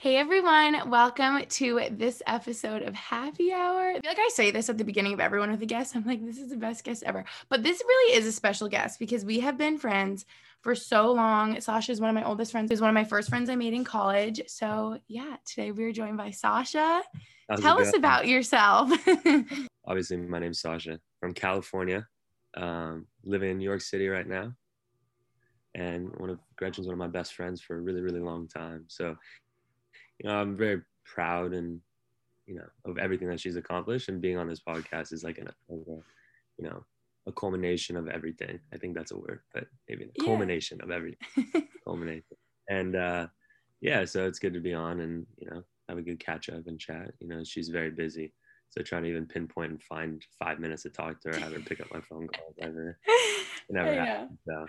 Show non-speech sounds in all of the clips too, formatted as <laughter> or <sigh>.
Hey everyone, welcome to this episode of Happy Hour. I feel like I say this at the beginning of everyone with a guest. I'm like, this is the best guest ever. But this really is a special guest because we have been friends for so long. Sasha is one of my oldest friends. Is one of my first friends I made in college. So yeah, today we are joined by Sasha. How's Tell us about yourself. <laughs> Obviously, my name's Sasha from California. Um, living in New York City right now. And one of Gretchen's one of my best friends for a really, really long time. So you know, I'm very proud and you know of everything that she's accomplished, and being on this podcast is like an, a, you know, a culmination of everything. I think that's a word, but maybe a yeah. culmination of everything. <laughs> culmination, and uh, yeah, so it's good to be on and you know have a good catch up and chat. You know, she's very busy. So trying to even pinpoint and find five minutes to talk to her, have her pick up my phone calls ever, never <laughs> happened. So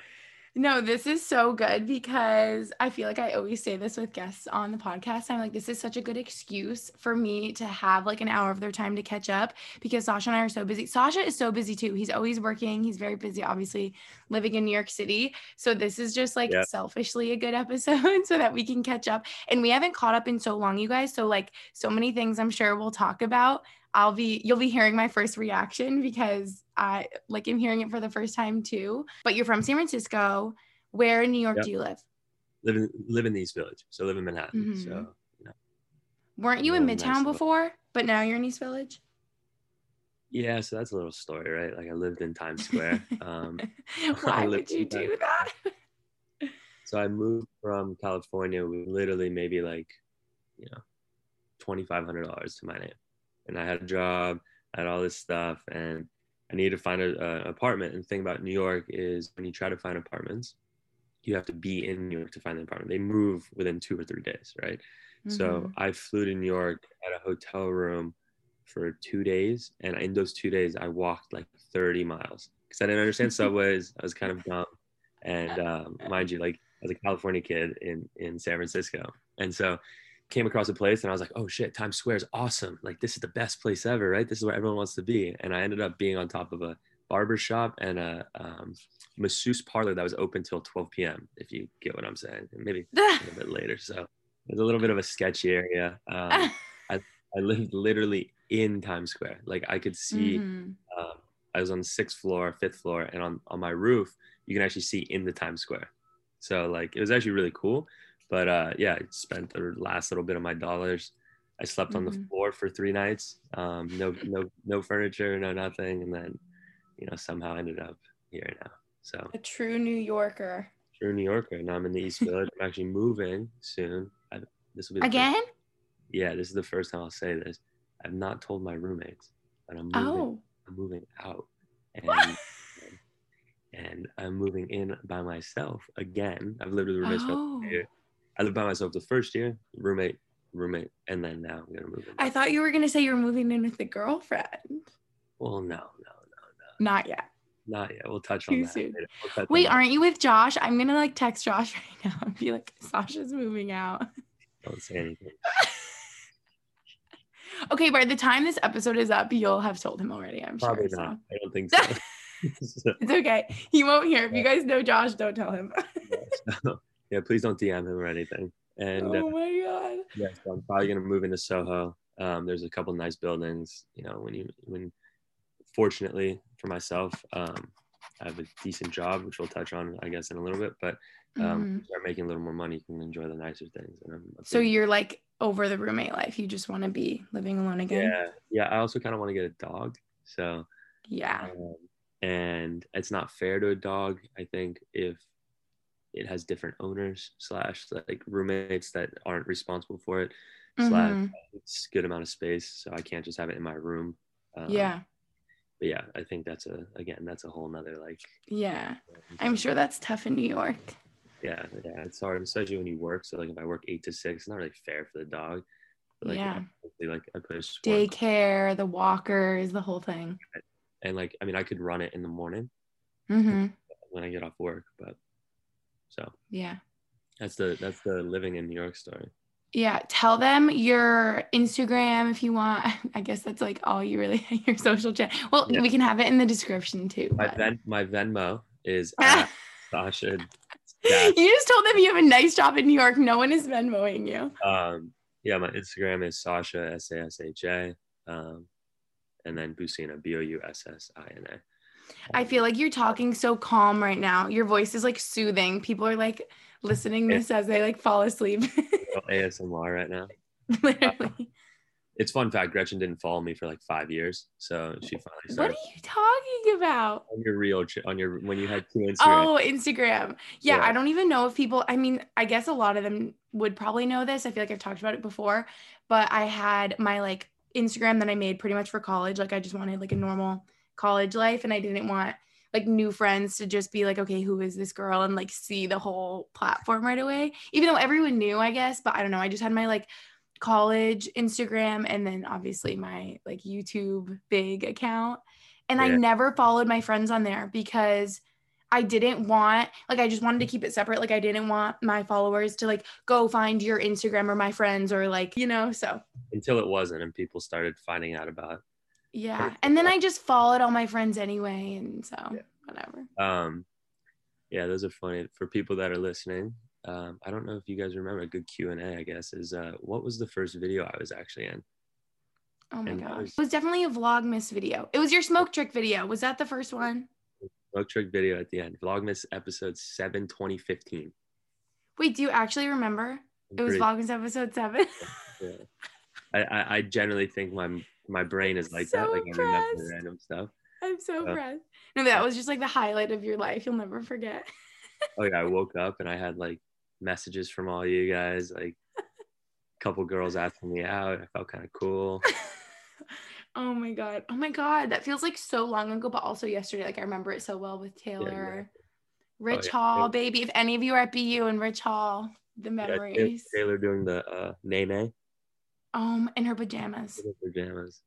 no, this is so good because I feel like I always say this with guests on the podcast. I'm like, this is such a good excuse for me to have like an hour of their time to catch up because Sasha and I are so busy. Sasha is so busy too. He's always working. He's very busy, obviously, living in New York City. So this is just like selfishly a good episode <laughs> so that we can catch up. And we haven't caught up in so long, you guys. So, like, so many things I'm sure we'll talk about. I'll be you'll be hearing my first reaction because I like I'm hearing it for the first time too. But you're from San Francisco. Where in New York yep. do you live? Live in live in the East Village. So live in Manhattan. Mm-hmm. So you know. Weren't you in Midtown before? But now you're in East Village? Yeah, so that's a little story, right? Like I lived in Times Square. Um, <laughs> <laughs> Why would you do that? so I moved from California with literally maybe like, you know, twenty five hundred dollars to my name and I had a job, I had all this stuff, and I needed to find an apartment. And the thing about New York is when you try to find apartments, you have to be in New York to find the apartment. They move within two or three days, right? Mm-hmm. So I flew to New York at a hotel room for two days, and in those two days, I walked like 30 miles because I didn't understand <laughs> subways. I was kind of dumb, and um, mind you, like as a California kid in in San Francisco, and so came across a place and I was like, oh shit, Times Square is awesome. Like this is the best place ever, right? This is where everyone wants to be. And I ended up being on top of a barber shop and a um, masseuse parlor that was open till 12 p.m. If you get what I'm saying, maybe <laughs> a little bit later. So it's a little bit of a sketchy area. Um, <laughs> I, I lived literally in Times Square. Like I could see, mm-hmm. uh, I was on the sixth floor, fifth floor, and on on my roof, you can actually see in the Times Square. So like it was actually really cool. But uh, yeah, I spent the last little bit of my dollars. I slept mm-hmm. on the mm-hmm. floor for three nights. Um, no, no, no furniture, no nothing, and then, you know, somehow ended up here now. So a true New Yorker. True New Yorker. Now I'm in the East Village. I'm actually moving soon. I, this will be again. First, yeah, this is the first time I'll say this. I've not told my roommates, but I'm moving. Oh. I'm moving out, and and I'm moving in by myself again. I've lived with roommates oh. for I lived by myself the first year, roommate, roommate, and then now I'm gonna move in. I thought you were gonna say you were moving in with the girlfriend. Well, no, no, no, no. Not yet. Not yet. We'll touch Too on that. We'll touch Wait, on aren't that. you with Josh? I'm gonna like text Josh <laughs> right now and be like, Sasha's moving out. Don't say anything. <laughs> okay, by the time this episode is up, you'll have told him already. I'm Probably sure. Probably not. So. I don't think <laughs> so. it's okay. He won't hear. If you guys know Josh, don't tell him. yeah, so yeah, please don't DM him or anything. And oh uh, my god. Yeah, so I'm probably gonna move into Soho. Um, there's a couple nice buildings. You know, when you when fortunately for myself, um, I have a decent job, which we'll touch on, I guess, in a little bit. But um, mm-hmm. start making a little more money, you can enjoy the nicer things. so you're like over the roommate life. You just want to be living alone again. Yeah, yeah. I also kind of want to get a dog. So, Yeah. um, and it's not fair to a dog. I think if it has different owners slash like roommates that aren't responsible for it slash Mhm. it's good amount of space, so I can't just have it in my room. Um, Yeah. but yeah, I think that's a again that's a whole nother like. Yeah. I'm sure that's tough in New York. Yeah, yeah, it's hard, especially when you work. So like if I work eight to six, it's not really fair for the dog. But, like, Yeah. like I sport- Daycare, the walkers, the whole thing. and like I mean I could run it in the morning hmm when I get off work, but so Yeah. that's the that's the living in New York story. Yeah. Tell them your Instagram if you want. <laughs> I guess that's like all you really <laughs> your social chat. Well, Yeah. we can have it in the description too. My Ven my Venmo is <laughs> Sasha. you just told them you have a nice job in New York. No one is Venmoing you. um yeah, my Instagram is Sasha S A S H A. Um and then Boussina B O U S S I N A. I feel like you're talking so calm right now. Your voice is like soothing. People are like listening this as they like fall asleep. <laughs> ASMR right now. Literally. Uh, it's fun fact. Gretchen didn't follow me for like five years, so she finally said. What are you talking about? on your real on your when you had two Instagram. Oh, Instagram. Yeah, Yeah. I don't even know if people, I mean, I guess a lot of them would probably know this. I feel like I've talked about it before, but I had my like Instagram that I made pretty much for college. Like I just wanted like a normal college life and I didn't want like new friends to just be like, okay, who is this girl? And like see the whole platform right away. Even though everyone knew, I guess, but I don't know. I just had my like college Instagram and then obviously my like YouTube big account. And I never followed my friends on there because I didn't want like I just wanted to keep it separate. Like I didn't want my followers to like go find your Instagram or my friends or like, you know, so until it wasn't, and people started finding out about. Yeah. And then I just followed all my friends anyway and so Yeah. whatever. Um, yeah, those are funny for people that are listening. Um, I don't know if you guys remember a good Q and A. I guess is uh, what was the first video I was actually in? Oh my And gosh. was- It was definitely a vlogmas video. It was your smoke trick video. Was that the first one? Smoke trick video at the end. Vlogmas episode 7, 2015. Wait, do you actually remember? It was Great. vlogmas episode 7. <laughs> Yeah. I, I, I generally think my my brain is like that. So Like I remember random stuff. I'm so Yeah. impressed. No, that was just like the highlight of your life. You'll never forget. Oh yeah, I <laughs> woke up and I had like messages from all you guys, like a couple girls asking me out. I felt kind of cool. <laughs> oh my god. Oh my god. That feels like so long ago, but also yesterday. Like I remember it so well with Taylor. Rich yeah. Hall, baby. If any of you are at BU and Rich Hall, the Yeah, memories. Taylor doing the uh, nay nay Um, in her pajamas. pajamas.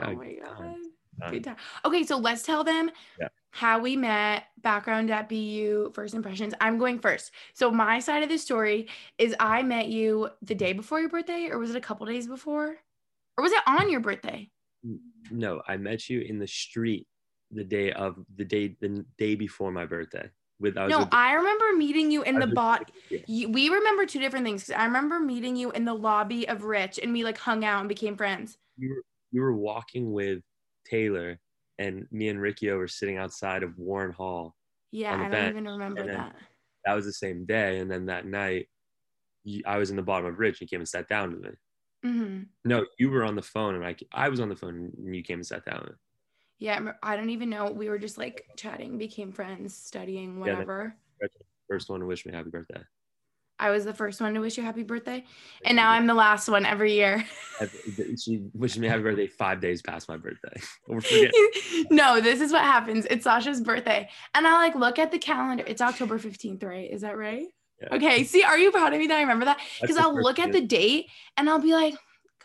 Oh my god. times, Good time. Okay, so let's tell them Yeah. how we met, background at BU, first impressions. I'm going first. So my side of the story is I met you the day before your birthday, or was it a couple days before? Or was it on your birthday? No, I met you in the street the day of the day the day before my birthday. With was No, with- I remember meeting you in the bot. You, we remember two different things. I remember meeting you in the lobby of Rich, and we like hung out and became friends. you were you were walking with Taylor and me and Ricky were sitting outside of Warren Hall. Yeah, I don't even remember that. That was the same day, and then that night, you, I was in the bottom of Rich. and You came and sat down with me. hmm No, you were on the phone, and I I was on the phone, and you came and sat down with me. Yeah, I don't even know. We were just like chatting, became friends, studying, Yeah, whatever. First one to wish me happy birthday. I was the first one to wish you happy birthday, and now I'm the last one every year. <laughs> She wished me happy birthday five days past my birthday. <laughs> <laughs> No, this is what happens. It's Sasha's birthday, and I like look at the calendar. It's October fifteenth, right? Is that right? Yeah. Okay. See, are you proud of me that I remember that? Because I'll look at the date and I'll be like,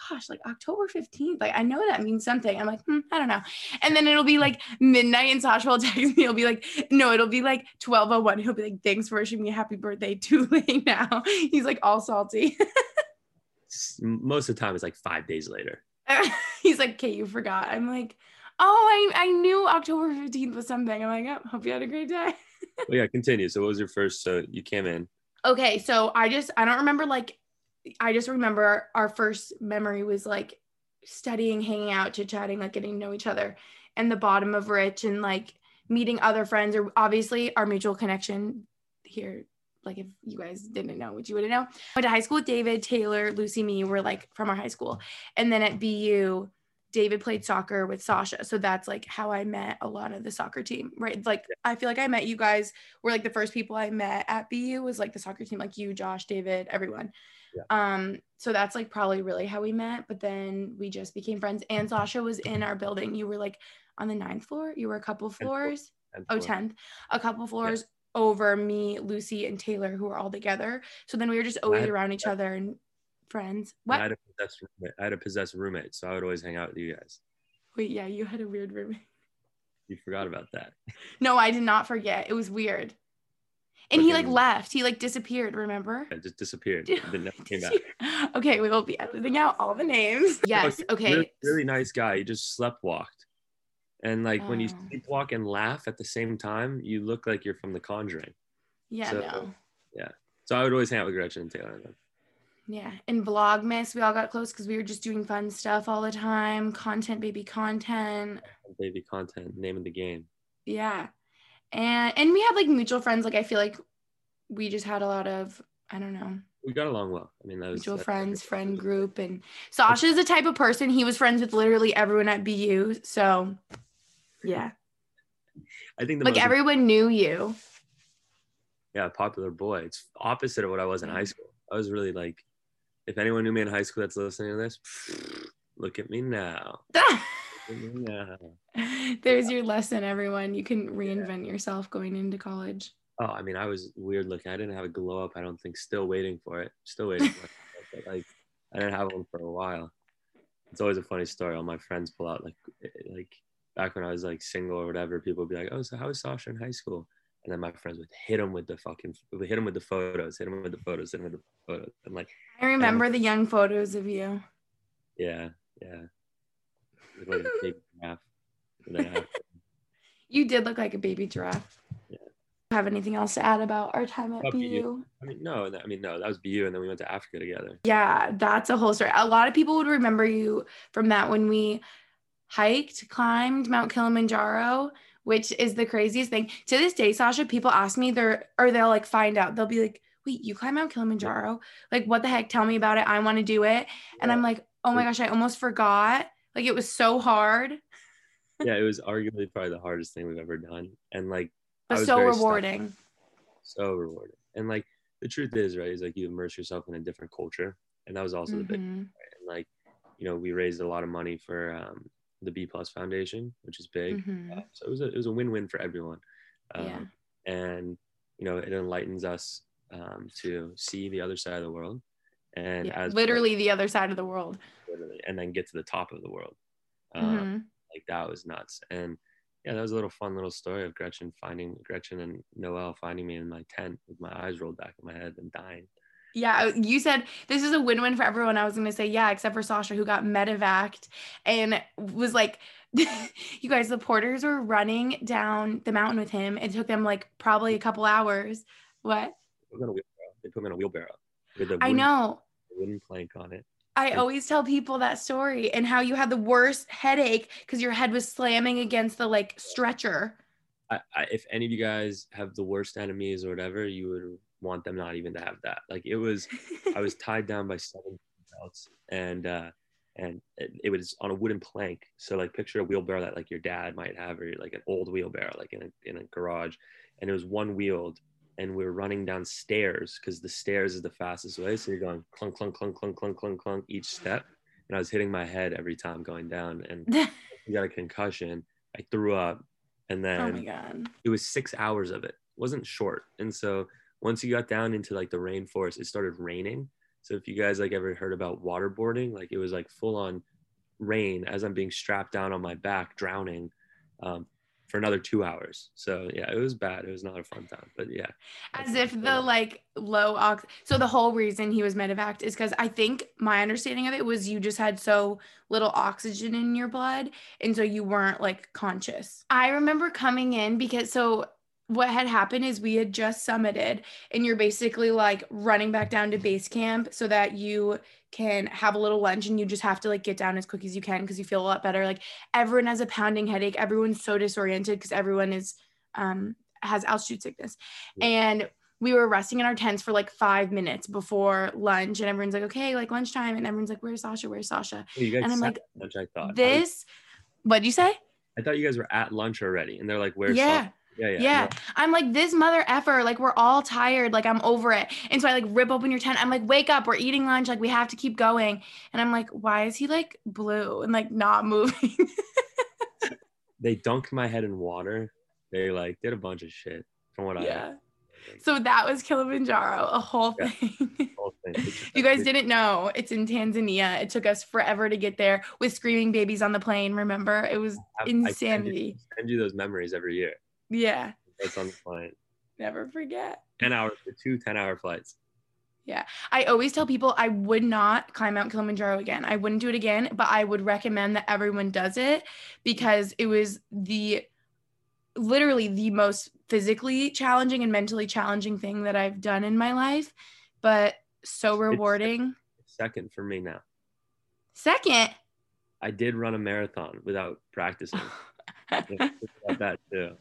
gosh, like October 15th. Like I know that means something. I'm like, hmm, I don't know. And then it'll be like midnight and Sasha will <laughs> text me. He'll be like, no, it'll be like 1201. He'll be like, thanks for wishing me a happy birthday. <laughs> Too late now. He's like all salty. Most of the time, it's like five days later. <laughs> He's like, okay, you forgot. I'm like, oh, I, I knew October 15th was something. I'm like, oh, hope you had a great day. Well, yeah, continue. So, what was your first? So, you came in. Okay, so I just I don't remember like I just remember our, first memory was like studying, hanging out, chit chatting, like getting to know each other, and the bottom of Rich and like meeting other friends or obviously our mutual connection here like if you guys didn't know what you wouldn't know. went to high school with David, Taylor, Lucy, me were like from our high school. And then at BU, David played soccer with Sasha. So that's like how I met a lot of the soccer team, right? Like I feel like I met you guys were like the first people I met at BU was like the soccer team, like you, Josh, David, everyone. Yeah. Um, so that's like probably really how we met, but then we just became friends. And Sasha was in our building. You were like on the ninth floor, you were a couple floors. And Oh, 10th, a couple floors over me, Lucy, and Taylor, who were all together. So then we were just always had- around each other and friends. and I What? had a possessed roommate. I had a possessed roommate, so I would always hang out with you guys. Wait, yeah, you had a weird roommate. You forgot about that. No, I did not forget. It was weird. And he like left. He like disappeared, remember? It just disappeared. <laughs> Then never came back. <laughs> okay, we will be editing out all the names. <laughs> Oh, yes. Okay. Really, really nice guy. He just sleepwalked. And like when you Oh. sleepwalk and laugh at the same time, you look like you're from The Conjuring. Yeah, so- no. Yeah. So I would always hang out with Gretchen and Taylor. and them. Yeah. In Vlogmas, we all got close because we were just doing fun stuff all the time. Content, baby content. Baby content, name of the game. Yeah. And and we had like mutual friends. Like I feel like we just had a lot of, I don't know, We got along well. I mean, that was mutual that- friends, friend group. And Sasha's the type of person he was friends with literally everyone at BU. So yeah. I think the Like most, everyone knew you. yeah, popular boy. It's opposite of what I was in high school. I was really like, if anyone knew me in high school that's listening to this, <sniffs> look at me now. <laughs> Me. <laughs> There's your lesson, everyone. You can reinvent yourself going into college. Oh, I mean, I was weird looking. I didn't have a glow up. I don't think. Still waiting for it. Still waiting for it. <laughs> But, like, I didn't have one for a while. It's always a funny story. All my friends pull out like, eh, like back when I was like single or whatever. People would be like, "Oh, so how was Sasha in high school?" And then my friends would hit him with the fucking, hit him with the photos, hit him with the photos, hit him with the photos, and I'm like, I remember the young photos of you. yeah, yeah, like a big giraffe. And then I have- <laughs> You did look like a baby giraffe. Yeah. Have anything else to add about our time at About BU? BU. I mean, no, I mean, no, that was BU, and then we went to Africa together. Yeah, that's a whole story. A lot of people would remember you from that when we hiked, climbed Mount Kilimanjaro, which is the craziest thing. To this day, Sasha, people ask me, they're or they'll like find out. They'll be like, "Wait, you climb Mount Kilimanjaro? Like, what the heck? Tell me about it. I want to do it." And I'm like, "Oh my gosh, I almost forgot. Like, it was so hard, yeah, it was arguably probably the hardest thing we've ever done, and like, but so rewarding." so rewarding. And like the truth is, right, is like you immerse yourself in a different culture, and that was also the big. Mhm. And like, you know, we raised a lot of money for um, the B Plus Foundation, which is big. Mhm. Uh, so it was a it was a win win for everyone. Um, Yeah. And you know, it enlightens us um, to see the other side of the world, and Yeah, as literally the other side of the world. literally, and then get to the top of the world. Um, Mhm. like that was nuts and yeah that was a little fun little story of gretchen finding gretchen and noel finding me in my tent with my eyes rolled back in my head and dying Yeah, you said this is a win-win for everyone. I was gonna say yeah, except for Sasha who got medevaced and was like, <laughs> you guys, the porters were running down the mountain with him. It took them like probably a couple hours. What? They put me in a wheelbarrow. They put me in a wheelbarrow with a I know. wooden plank on it. I always tell people that story and how you had the worst headache because your head was slamming against the like stretcher. I, I, if any of you guys have the worst enemies or whatever, you would want them not even to have that. Like it was, I was <laughs> tied down by seven belts, and uh, and it, it was on a wooden plank. So like picture a wheelbarrow that like your dad might have, or like an old wheelbarrow, like in a in a garage, and it was one wheeled, and we were running down stairs because the stairs is the fastest way. So you're going clunk clunk clunk clunk clunk clunk clunk each step, and I was hitting my head every time going down, and <laughs> got a concussion. I threw up, and then oh my god. it was six hours of it. it wasn't short and so once you got down into like the rainforest it started raining so if you guys like ever heard about waterboarding like it was like full on rain as i'm being strapped down on my back drowning um, for another two hours. So yeah it was bad. It was not a fun time but yeah. As if the like low ox so the whole reason he was medevaced is because i think my understanding of it was you just had so little oxygen in your blood and so you weren't like conscious. I remember coming in because so what had happened is we had just summited and you're basically like running back down to base camp so that you can have a little lunch and you just have to like get down as quick as you can because you feel a lot better like everyone has a pounding headache everyone's so disoriented because everyone is um has altitude sickness and we were resting in our tents for like five minutes before lunch, and everyone's like, "Okay, like lunchtime," and everyone's like, "Where's Sasha? Where's Sasha?" Guys And I'm like, lunch, I thought. This, what'd you say? I thought you guys were at lunch already, and they're like, "Where's Yeah. Sasha?" Yeah, yeah, Yeah. I'm like, this mother effer, like, we're all tired. Like, I'm over it. And so I like rip open your tent. I'm like, wake up. We're eating lunch. Like, we have to keep going. And I'm like, why is he like blue and like not <laughs> moving? They dunked my head in water. They like did a bunch of shit from what yeah. I. So that was Kilimanjaro, a whole Yeah. thing. whole thing. <laughs> You guys didn't know it's in Tanzania. It took us forever to get there with screaming babies on the plane. Remember? It was I- I send you- insanity. Send you those memories every year. Yeah. That's on the plane. Never forget. 10 hours for two 10 hour flights. Yeah. I always tell people I would not climb Mount Kilimanjaro again. I wouldn't do it again, but I would recommend that everyone does it because it was the literally the most physically challenging and mentally challenging thing that I've done in my life, but so rewarding. Second for me now. Second, I did run a marathon without practicing. <laughs> About that too.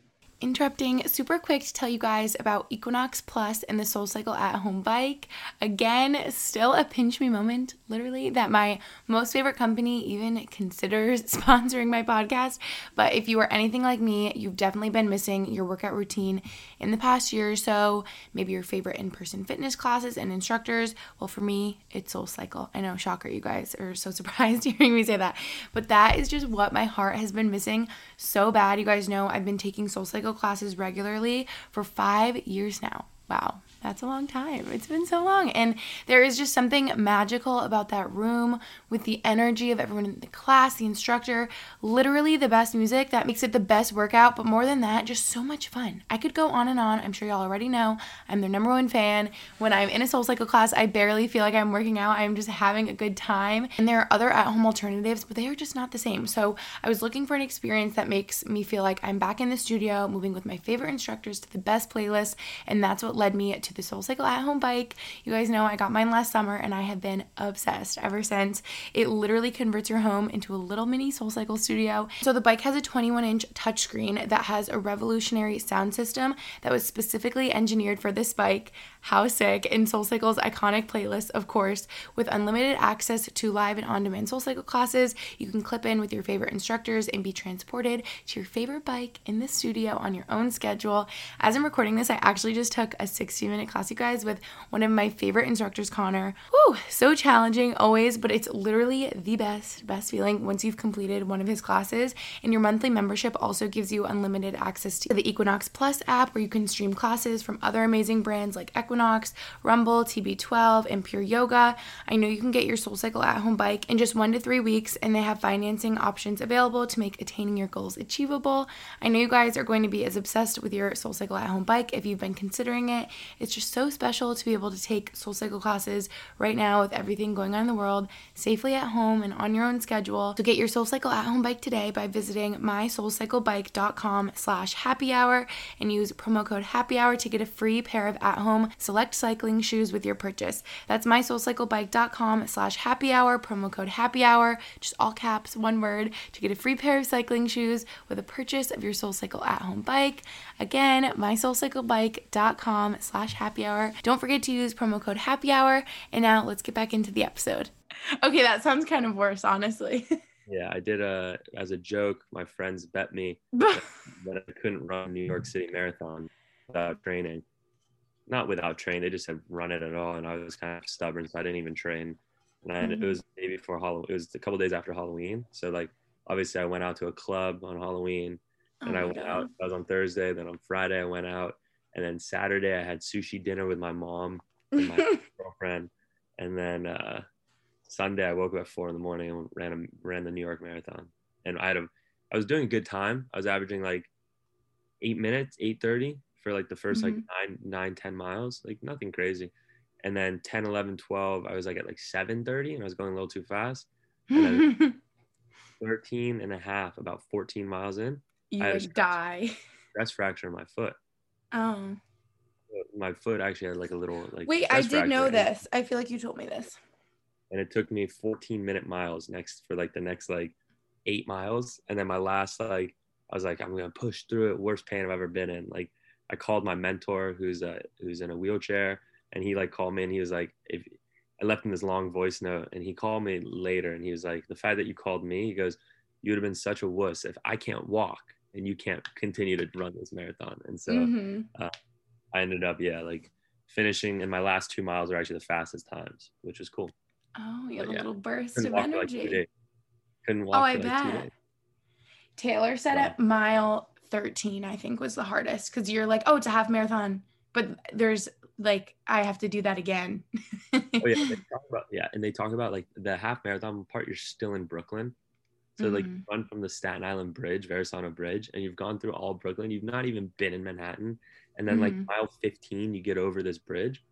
Interrupting super quick to tell you guys about Equinox Plus and the Soul Cycle at home bike. Again, still a pinch me moment, literally, that my most favorite company even considers <laughs> sponsoring my podcast. But if you are anything like me, you've definitely been missing your workout routine in the past year or so, maybe your favorite in person fitness classes and instructors. Well, for me, it's Soul Cycle. I know, shocker, you guys are so <laughs> surprised hearing me say that. But that is just what my heart has been missing so bad. You guys know I've been taking Soul Cycle classes regularly for five years now. Wow, that's a long time. It's been so long. And there is just something magical about that room with the energy of everyone in the class, the instructor, literally the best music that makes it the best workout. But more than that, just so much fun. I could go on and on. I'm sure y'all already know I'm their number one fan. When I'm in a Soul Cycle class, I barely feel like I'm working out. I'm just having a good time. And there are other at home alternatives, but they are just not the same. So I was looking for an experience that makes me feel like I'm back in the studio, moving with my favorite instructors to the best playlist. And that's what led me to the Soul Cycle at home bike. You guys know I got mine last summer and I have been obsessed ever since. It literally converts your home into a little mini Soul Cycle studio. So the bike has a 21 inch touchscreen that has a revolutionary sound system that was specifically engineered for this bike. How sick! And Soul Cycle's iconic playlist, of course, with unlimited access to live and on demand Soul Cycle classes. You can clip in with your favorite instructors and be transported to your favorite bike in the studio on your own schedule. As I'm recording this, I actually just took a 60 minute class, you guys, with one of my favorite instructors, Connor. Whew, so challenging always, but it's literally the best, best feeling once you've completed one of his classes. And your monthly membership also gives you unlimited access to the Equinox Plus app where you can stream classes from other amazing brands like Equinox, Rumble, TB12, and Pure Yoga. I know you can get your Soul Cycle at home bike in just one to three weeks, and they have financing options available to make attaining your goals achievable. I know you guys are going to be as obsessed with your Soul Cycle at home bike if you've been considering it. It's just so special to be able to take Soul Cycle classes right now with everything going on in the world safely at home and on your own schedule. So get your Soul Cycle at home bike today by visiting mysoulcyclebike.com slash happy hour and use promo code happy hour to get a free pair of at home select cycling shoes with your purchase. That's mysoulcyclebike.com slash happy hour, promo code happy hour, just all caps, one word, to get a free pair of cycling shoes with a purchase of your Soul Cycle at home bike. Again, mysoulcyclebike.com slash happy hour. Don't forget to use promo code happy hour. And now let's get back into the episode. Okay, that sounds kind of worse, honestly. <laughs> Yeah, I did a as a joke. My friends bet me <laughs> that I couldn't run New York City Marathon without training. Not without training, they just had run it at all, and I was kind of stubborn, so I didn't even train. And I, it was the day before Halloween. It was a couple days after Halloween, so like obviously I went out to a club on Halloween, and Oh I went God. out. I was on Thursday. Then on Friday I went out, and then Saturday I had sushi dinner with my mom and my <laughs> girlfriend, and then uh, Sunday I woke up at four in the morning and ran a, ran the New York Marathon, and I had a I was doing a good time. I was averaging like eight minutes, eight thirty for like the 1st like mm-hmm. nine nine ten miles, like nothing crazy. And then 10, 11, 12, I was like at like 730 and I was going a little too fast. you <laughs> 13 and a half, about 14 miles in, I would stress- die. stress fracture in my foot. Oh. My foot actually had like a little like Wait, I did know this. I feel like you told me this. and it took me 14 minute miles next for like the next like eight miles and then my last like i was like i'm gonna push through it worst pain i've ever been in like I called my mentor who's uh who's in a wheelchair and he like called me and he was like if I left him this long voice note and he called me later and he was like the fact that you called me he goes you would have been such a wuss if I can't walk and you can't continue to run this marathon and so Mhm. uh, I ended up yeah like finishing and my last two miles are actually the fastest times which was cool Oh, you have But a yeah, little burst couldn't of walk for like two energy. days couldn't walk Oh, I like bet. Taylor said at mile 13, I think was the hardest because you're like, oh, it's a half marathon, but there's like, I have to do that again. oh yeah they <laughs> talk about yeah and they talk about like the half marathon part you're still in brooklyn so like you Mhm. run from the staten island bridge verrazano bridge and you've gone through all brooklyn you've not even been in manhattan and then like Mhm. mile 15 you get over this bridge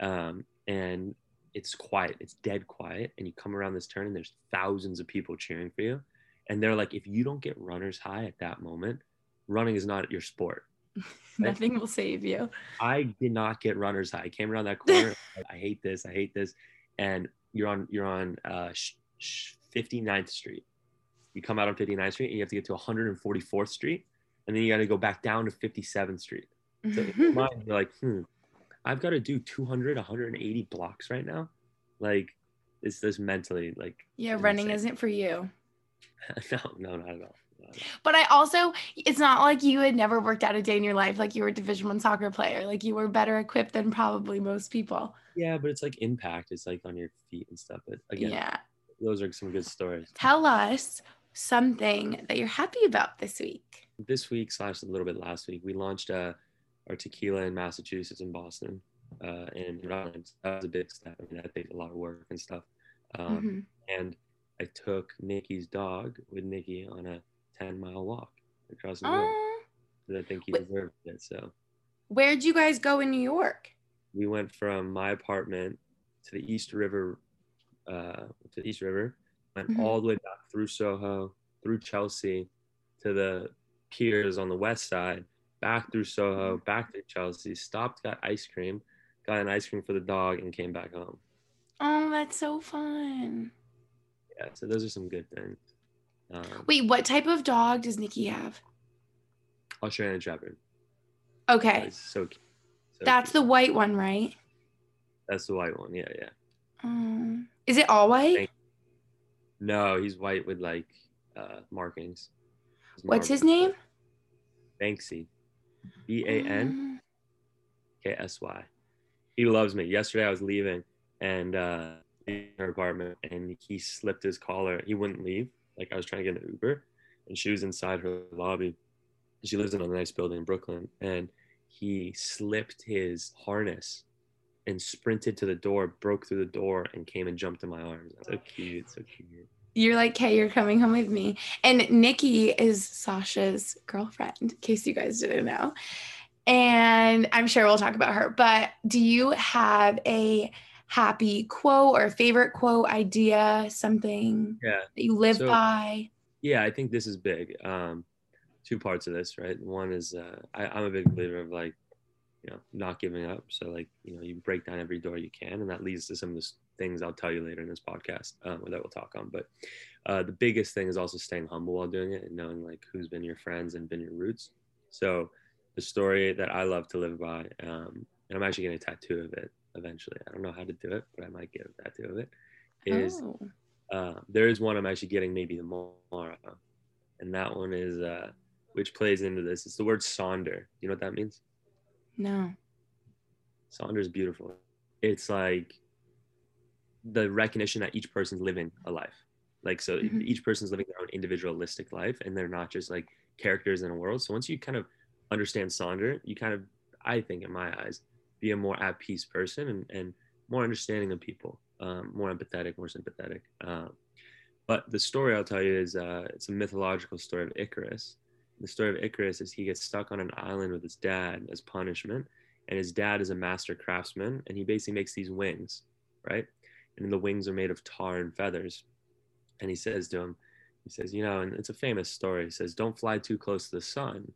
um, and it's quiet it's dead quiet and you come around this turn and there's thousands of people cheering for you and they're like if you don't get runner's high at that moment running is not your sport <laughs> Nothing will save you. I did not get runner's high. I came around that corner. <laughs> I hate this. I hate this. And you're on you're on uh, sh- sh- 59th Street. You come out on 59th Street and you have to get to 144th Street, and then you got to go back down to 57th Street. So in mind, you're like, hmm, I've got to do 200, 180 blocks right now. Like, it's this mentally like. yeah, running insane. isn't for you. <laughs> no, no, not at all. Not at all. But I also, it's not like you had never worked out a day in your life. Like you were a Division One soccer player. Like you were better equipped than probably most people. Yeah, but it's like impact. It's like on your feet and stuff. But again, Yeah. those are some good stories. Tell us something that you're happy about this week. this week slash a little bit last week, we launched uh, our tequila in Massachusetts and Boston uh, and Rhode Island. That was a big step. I mean, that takes a lot of work and stuff. Um, Mhm. And I took Nikki's dog with Nikki on a 10 mile walk across the road. Aw. 'cause I think he Wait. deserved it. So Where'd you guys go in New York? we went from my apartment to the East River, uh, to the East River, went Mhm. all the way back through Soho, through Chelsea, to the piers on the west side, back through Soho, back to Chelsea, stopped, got ice cream, got an ice cream for the dog, and came back home. Oh, that's so fun. Yeah, so those are some good things. Um, Wait, what type of dog does Nikki have? Australian Shepherd. Okay. It's so cute. So That's the white one, right? that's the white one. Yeah, yeah. Um, is it all white? No, he's white with like uh, markings. His What's his name? Banksy. B A N Um, K S Y. He loves me. Yesterday I was leaving and uh in her apartment and he slipped his collar. He wouldn't leave. Like I was trying to get an Uber and she was inside her lobby. She lives in a nice building in Brooklyn and he slipped his harness and sprinted to the door, broke through the door and came and jumped in my arms. So cute, so cute. You're like, okay, you're coming home with me. And Nikki is Sasha's girlfriend, in case you guys didn't know. And I'm sure we'll talk about her. But do you have a happy quote or a favorite quote idea, something Yeah. that you live So- by? yeah i think this is big um two parts of this right one is uh I, i'm a big believer of like you know not giving up so like you know you break down every door you can and that leads to some of the things i'll tell you later in this podcast um, that we'll talk on but uh, the biggest thing is also staying humble while doing it and knowing like who's been your friends and been your roots so the story that i love to live by um, and i'm actually getting a tattoo of it eventually i don't know how to do it but i might get a tattoo of it is oh. uh, there is one I'm actually getting maybe tomorrow, and that one is uh, which plays into this. It's the word sonder. You know what that means? No. Sonder is beautiful. It's like the recognition that each person's living a life. Like so, Mhm. each person's living their own individualistic life, and they're not just like characters in a world. So once you kind of understand Sonder, you kind of, I think, in my eyes, be a more at peace person and, and more understanding of people, um, more empathetic, more sympathetic. Um, but the story I'll tell you is uh, it's a mythological story of Icarus. The story of Icarus is he gets stuck on an island with his dad as punishment, and his dad is a master craftsman, and he basically makes these wings, right? And the wings are made of tar and feathers. And he says to him, he says, you know, and it's a famous story. He says, don't fly too close to the sun,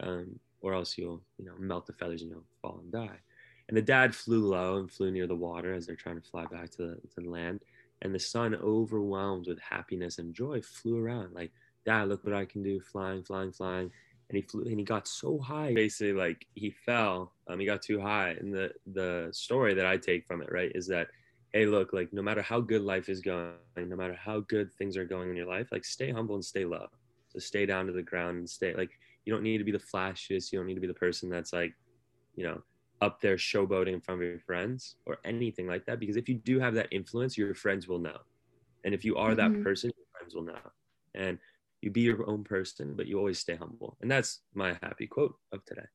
um, or else you'll, you know, melt the feathers and you'll fall and die. And the dad flew low and flew near the water as they're trying to fly back to the, to the land. And the son, overwhelmed with happiness and joy, flew around like, Dad, look what I can do, flying, flying, flying. and he flew and he got so high. Basically, like he fell. Um, he got too high. And the the story that I take from it, right, is that hey, look, like no matter how good life is going, no matter how good things are going in your life, like stay humble and stay low. So stay down to the ground and stay like you don't need to be the flashiest. You don't need to be the person that's like, you know, up there showboating in front of your friends or anything like that. Because if you do have that influence, your friends will know. And if you are that Mhm. person, your friends will know. And you be your own person, but you always stay humble. And that's my happy quote of today.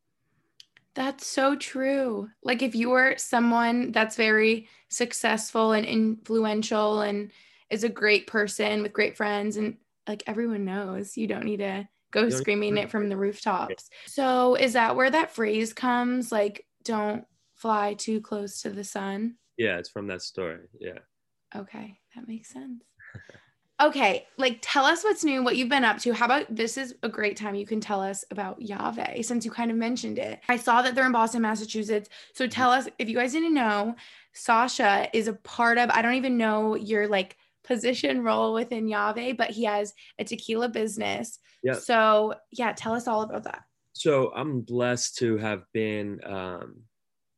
That's so true. Like if you're someone that's very successful and influential and is a great person with great friends and like everyone knows, you don't need to go don't need to screaming it from the rooftops. So is that where that phrase comes like don't fly too close to the sun? Yeah, it's from that story. Yeah. Okay, that makes sense. <laughs> Okay, like tell us what's new, what you've been up to. How about this is a great time you can tell us about Yave since you kind of mentioned it. I saw that they're in Boston, Massachusetts. So tell us if you guys didn't know, Sasha is a part of, I don't even know your like position role within Yave, but he has a tequila business. Yeah. So yeah, tell us all about that. So I'm blessed to have been um,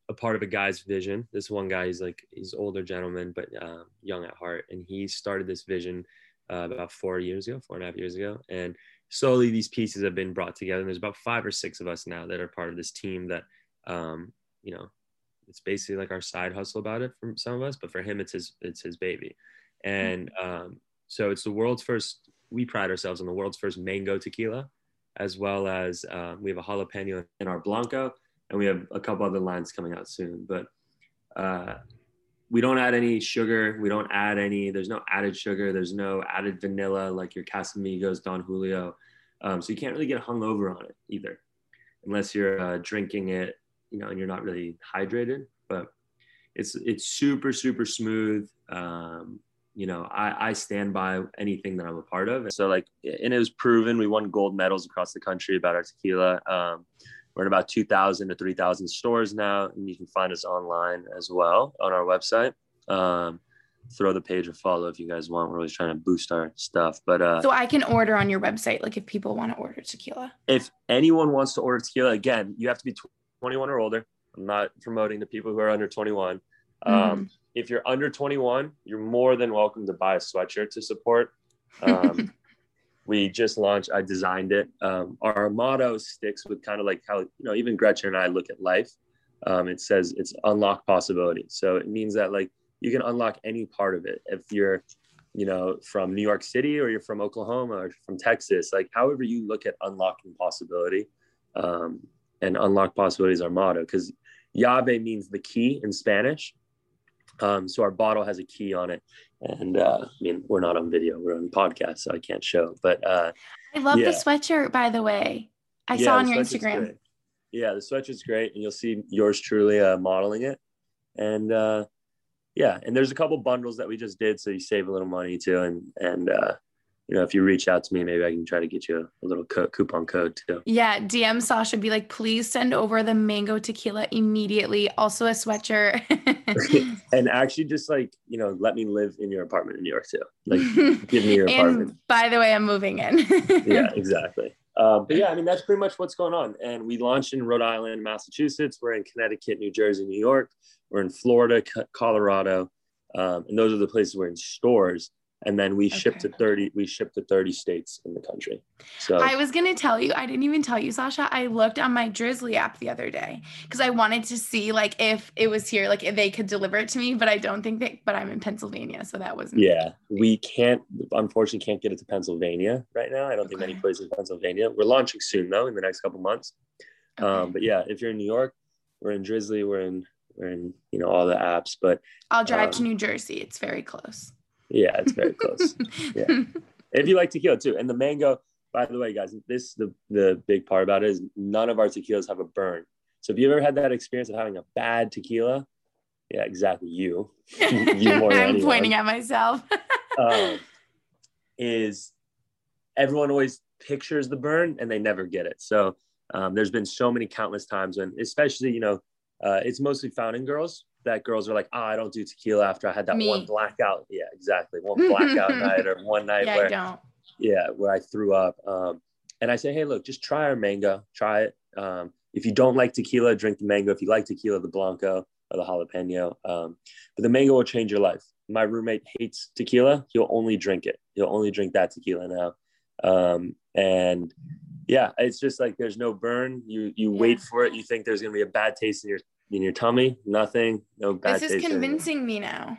a part of a guy's vision. This one guy, he's like he's older gentleman, but um, young at heart, and he started this vision uh, about four years ago, four and a half years ago, and slowly these pieces have been brought together. And there's about five or six of us now that are part of this team. That um, you know, it's basically like our side hustle about it from some of us, but for him, it's his it's his baby, and um, so it's the world's first. We pride ourselves on the world's first mango tequila, as well as um, we have a jalapeno in our blanco, and we have a couple other lines coming out soon. But uh, we don't add any sugar. We don't add any. There's no added sugar. There's no added vanilla like your Casamigos, Don Julio. Um, so you can't really get hungover on it either, unless you're uh, drinking it, you know, and you're not really hydrated. But it's it's super super smooth. Um, you know, I, I stand by anything that I'm a part of. And So like, and it was proven. We won gold medals across the country about our tequila. Um, we're in about 2,000 to 3,000 stores now, and you can find us online as well on our website. Um, throw the page a follow if you guys want. We're always trying to boost our stuff. But uh, So I can order on your website, like if people want to order tequila. if anyone wants to order tequila, again, you have to be 21 or older. I'm not promoting the people who are under 21. Um, Mhm. If you're under 21, you're more than welcome to buy a sweatshirt to support. Um, <laughs> we just launched, I designed it. Um, our motto sticks with kind of like how, you know, even Gretchen and I look at life. Um, it says it's unlock possibility. So it means that like you can unlock any part of it. If you're, you know, from New York City or you're from Oklahoma or from Texas, like however you look at unlocking possibility, um, and unlock possibility is our motto because Yave means the key in Spanish. Um, so our bottle has a key on it, and uh, I mean we're not on video, we're on podcast, so I can't show. But uh, I love Yeah. the sweatshirt, by the way. I yeah, saw on your Instagram. great. Yeah, the sweatshirt's great, and you'll see yours truly uh, modeling it. And uh, yeah, and there's a couple bundles that we just did, so you save a little money too. And and uh, you know, if you reach out to me, maybe I can try to get you a, a little co- coupon code too. Yeah, DM Sasha, be like, please send over the mango tequila immediately. Also a sweatshirt. <laughs> and actually, just like you know, let me live in your apartment in New York too. Like, <laughs> give me your apartment. and by the way, I'm moving in. <laughs> yeah, exactly. Um, but yeah, I mean, that's pretty much what's going on. And we launched in Rhode Island, Massachusetts. We're in Connecticut, New Jersey, New York. We're in Florida, Colorado, um, and those are the places we're in stores. And then we ship to 30. We ship to 30 states in the country. So I was gonna tell you, I didn't even tell you, Sasha. I looked on my Drizzly app the other day because I wanted to see like if it was here, like if they could deliver it to me, but I don't think they but I'm in Pennsylvania, so that wasn't yeah, we can't. Unfortunately, can't get it to Pennsylvania right now. I don't think many Okay. places in Pennsylvania. We're launching soon though, in the next couple months. Okay. Um, but yeah, if you're in New York, we're in Drizzly. We're in we're in you know all the apps. But I'll drive to um, New Jersey. It's very close. Yeah, it's very close. Yeah. <laughs> if you like tequila too. And the mango, by the way, guys, this the the big part about it is none of our tequilas have a burn. So if you've ever had that experience of having a bad tequila, yeah, exactly you. <laughs> you more than <laughs> I'm anyone, pointing at myself. um, is everyone always pictures the burn and they never get it. So um, there's been so many countless times when, especially you know, uh, it's mostly found in girls. That girls are like, oh, I don't do tequila after I had that Me. one blackout. Yeah, exactly, one <laughs> blackout night or one night yeah, where I don't. yeah where i threw up um, and I say, hey, look, just try our mango, try it. Um, if you don't like tequila, drink the mango. If you like tequila, the blanco or the jalapeno. Um, but the mango will change your life. My roommate hates tequila. He'll only drink it. He'll only drink that tequila now. Um, and yeah, it's just like there's no burn. You you yeah. wait for it. You think there's gonna be a bad taste in your in your tummy. Nothing. No bad. This is convincing me now.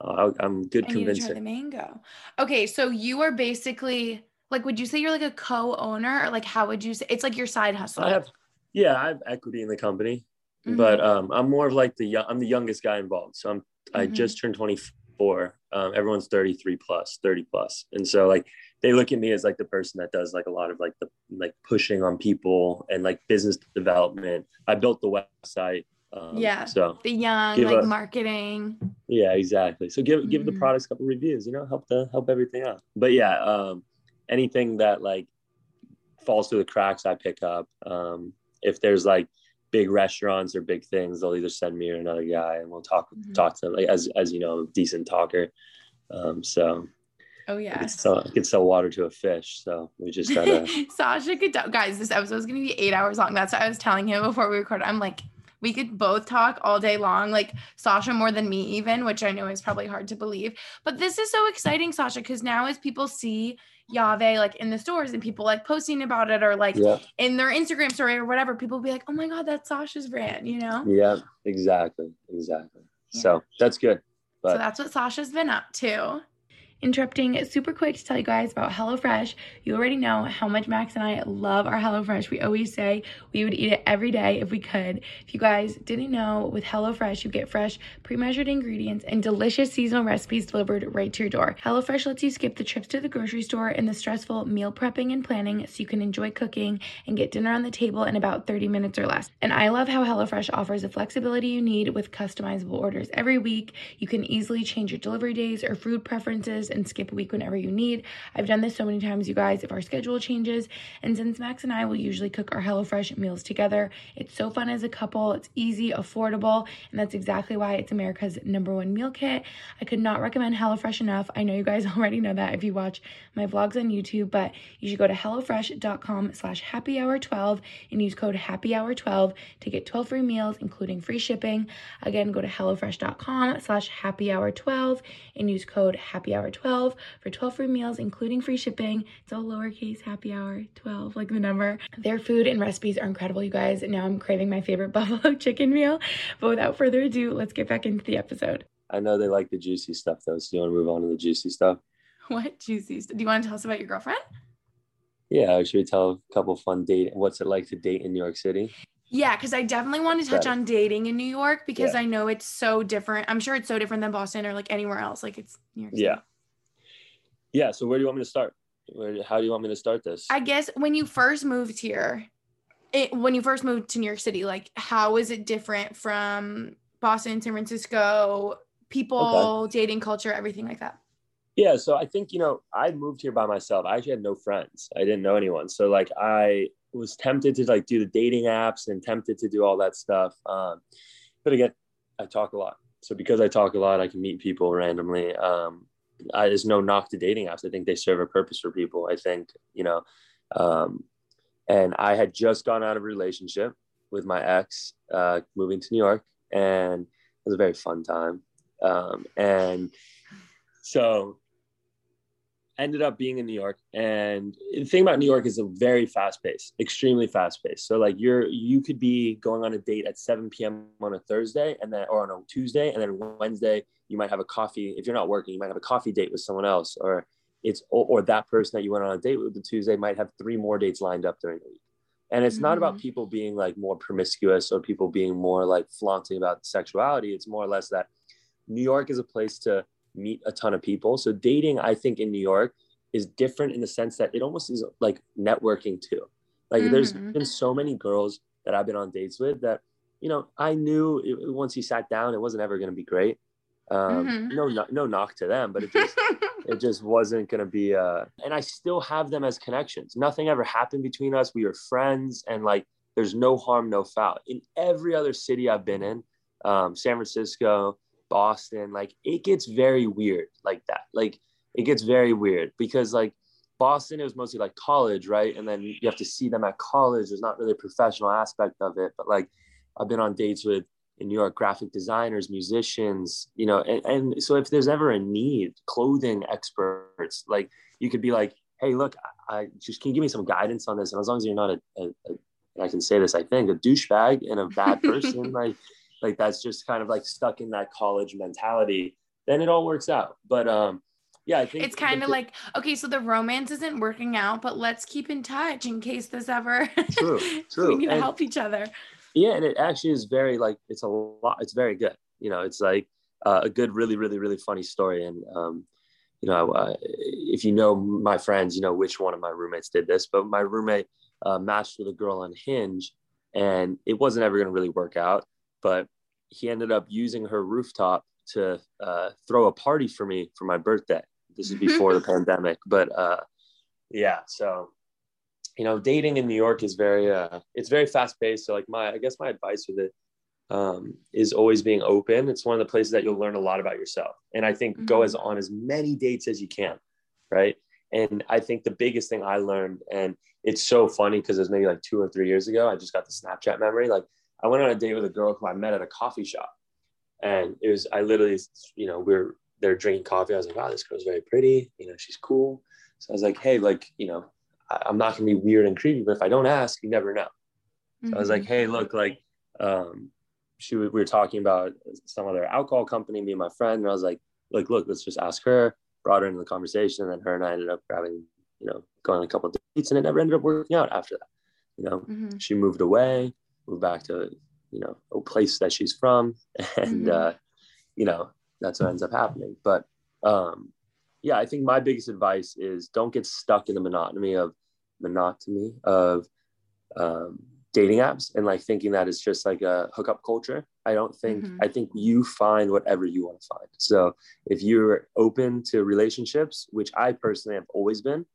Oh, I'm good. I need to try the mango. Okay, so you are basically like, would you say you're like a co-owner, or like how would you say it's like your side hustle? I have, yeah, I have equity in the company, mm-hmm. but um, I'm more of like the young. I'm the youngest guy involved, so I'm. Mm-hmm. I just turned 24. Um, everyone's 33 plus, 30 plus, and so like they look at me as like the person that does like a lot of like the like pushing on people and like business development. I built the website. Um, yeah. So the young like marketing. Yeah, exactly. So give give mm-hmm. the products a couple reviews. You know, help the help everything out. But yeah, um, anything that like falls through the cracks, I pick up. Um, if there's like big restaurants or big things, they'll either send me or another guy, and we'll talk mm-hmm. talk to them. Like as as you know, a decent talker. Um, so Oh yeah. I could, sell, I could sell water to a fish. So we just <laughs> gotta Sasha could guys, this episode is gonna be eight hours long. That's what I was telling him before we recorded. I'm like, we could both talk all day long, like Sasha more than me, even, which I know is probably hard to believe. But this is so exciting, Sasha, because now as people see Yave like in the stores and people like posting about it or like yeah. in their Instagram story or whatever, people be like, Oh my god, that's Sasha's brand, you know? Yeah, exactly. Exactly. Yeah. So that's good. But- so that's what Sasha's been up to interrupting super quick to tell you guys about HelloFresh. You already know how much Max and I love our HelloFresh. We always say we would eat it every day if we could. If you guys didn't know, with HelloFresh, you get fresh, pre measured ingredients and delicious seasonal recipes delivered right to your door. HelloFresh lets you skip the trips to the grocery store and the stressful meal prepping and planning so you can enjoy cooking and get dinner on the table in about 30 minutes or less. And I love how HelloFresh offers the flexibility you need with customizable orders every week. You can easily change your delivery days or food preferences and skip a week whenever you need. I've done this so many times, you guys, if our schedule changes. And since Max and I will usually cook our HelloFresh meals together, it's so fun as a couple. It's easy, affordable, and that's exactly why it's America's number one meal kit. I could not recommend HelloFresh enough. I know you guys <laughs> already know that if you watch my vlogs on YouTube, but you should go to HelloFresh.com slash happy hour 12 and use code happy hour 12 to get 12 free meals, including free shipping. Again, go to HelloFresh.com slash happy hour 12 and use code happy hour 12 12 for 12 free meals, including free shipping. It's all lowercase happy hour 12, like the number. Their food and recipes are incredible, you guys. And now I'm craving my favorite <laughs> buffalo chicken meal. But without further ado, let's get back into the episode. I know they like the juicy stuff though. So you want to move on to the juicy stuff? What juicy stuff? Do you want to tell us about your girlfriend? Yeah, should we tell a couple fun date? What's it like to date in New York City? Yeah, because I definitely want to touch on dating in New York because yeah. I know it's so different. I'm sure it's so different than Boston or like anywhere else. Like it's New York City. Yeah. Yeah. So where do you want me to start? Where, how do you want me to start this? I guess when you first moved here, it, when you first moved to New York City, like how is it different from Boston, San Francisco, people, okay. dating culture, everything like that? Yeah. So I think, you know, I moved here by myself. I actually had no friends. I didn't know anyone. So like I was tempted to like do the dating apps and tempted to do all that stuff. Um, but again, I talk a lot. So because I talk a lot, I can meet people randomly. Um, I, there's no knock to dating apps. I think they serve a purpose for people. I think, you know, um, and I had just gone out of a relationship with my ex, uh, moving to New York, and it was a very fun time. Um, and so ended up being in New York. And the thing about New York is a very fast pace, extremely fast pace. So like you're you could be going on a date at 7 p.m. on a Thursday and then or on a Tuesday, and then Wednesday you might have a coffee. If you're not working, you might have a coffee date with someone else, or it's or, that person that you went on a date with the Tuesday might have three more dates lined up during the week. And it's mm-hmm. not about mm-hmm. people being like more promiscuous or people being more like flaunting about sexuality. It's more or less that New York is a place to meet a ton of people. So dating, I think in New York is different in the sense that it almost is like networking too. Like mm-hmm. there's been so many girls that I've been on dates with that, you know, I knew it, once he sat down, it wasn't ever going to be great. Um, mm-hmm. no, no, no knock to them, but it just, <laughs> it just wasn't going to be, uh, and I still have them as connections. Nothing ever happened between us. We were friends and like, there's no harm, no foul in every other city I've been in, um, San Francisco, Boston, like it gets very weird like that. Like it gets very weird because like Boston, it was mostly like college, right? And then you have to see them at college. There's not really a professional aspect of it, but like I've been on dates with in New York graphic designers, musicians, you know, and, and so if there's ever a need, clothing experts, like you could be like, hey, look, I just can you give me some guidance on this? And as long as you're not a, a, a I can say this, I think, a douchebag and a bad person, <laughs> like like that's just kind of like stuck in that college mentality, then it all works out. But um yeah, I think it's kind of like okay, so the romance isn't working out, but let's keep in touch in case this ever. <laughs> True, true. we need to And- help each other. Yeah, and it actually is very like it's a lot. It's very good. You know, it's like uh, a good, really, really, really funny story. And um, you know, uh, if you know my friends, you know which one of my roommates did this. But my roommate uh, matched with a girl on Hinge, and it wasn't ever going to really work out. But he ended up using her rooftop to uh, throw a party for me for my birthday. This is before the <laughs> pandemic, but uh, yeah. So you know, dating in New York is very uh it's very fast paced. So like my I guess my advice with it um is always being open. It's one of the places that you'll learn a lot about yourself. And I think go Mhm. as on as many dates as you can, right? And I think the biggest thing I learned, and it's so funny because it was maybe like two or three years ago, I just got the Snapchat memory. Like I went on a date with a girl who I met at a coffee shop. And it was I literally, you know, we are they're drinking coffee. I was like, wow, this girl's very pretty, you know, she's cool. So I was like, hey, like, you know, I- I'm not gonna be weird and creepy, but if I don't ask, you never know. So I was like, hey, look, like, um, she we were talking about some other alcohol company, me and my friend, and I was like, like, look, let's just ask her. Brought her into the conversation, and then her and I ended up grabbing, you know, going on a couple of dates, and it never ended up working out after that. You know, Mhm. she moved away, moved back to, you know, a place that she's from, <laughs> and Mhm. uh, you know, that's what ends up happening. But um, yeah, I think my biggest advice is don't get stuck in the monotony of monotony of um, dating apps and like thinking that it's just like a hookup culture. I don't think, Mhm. I think you find whatever you want to find. So if you're open to relationships, which I personally have always been,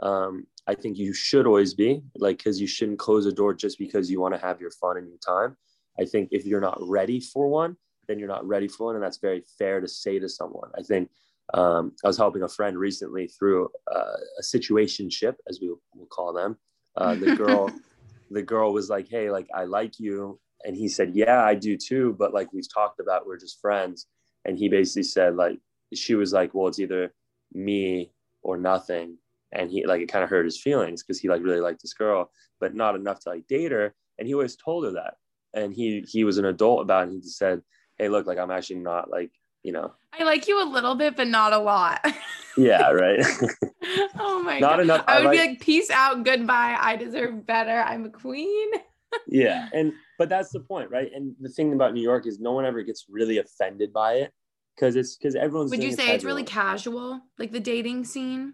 um, I think you should always be like, cause you shouldn't close a door just because you want to have your fun and your time. I think if you're not ready for one, then you're not ready for one. And that's very fair to say to someone. I think um, I was helping a friend recently through uh, a situation ship, as we will call them. Uh, the girl, <laughs> the girl was like, "Hey, like I like you," and he said, "Yeah, I do too." But like we've talked about, we're just friends. And he basically said, like, she was like, "Well, it's either me or nothing." And he like it kind of hurt his feelings because he like really liked this girl, but not enough to like date her. And he always told her that. And he he was an adult about it. And he just said, "Hey, look, like I'm actually not like." You know, I like you a little bit, but not a lot. <laughs> yeah, right. <laughs> oh my Not god. enough- I I would be like- like, peace out, goodbye. I deserve better. I'm a queen. <laughs> yeah and but that's the point right and the thing about new york is no one ever gets really offended by it because it's because everyone's Would you say it's really casual, like the dating scene?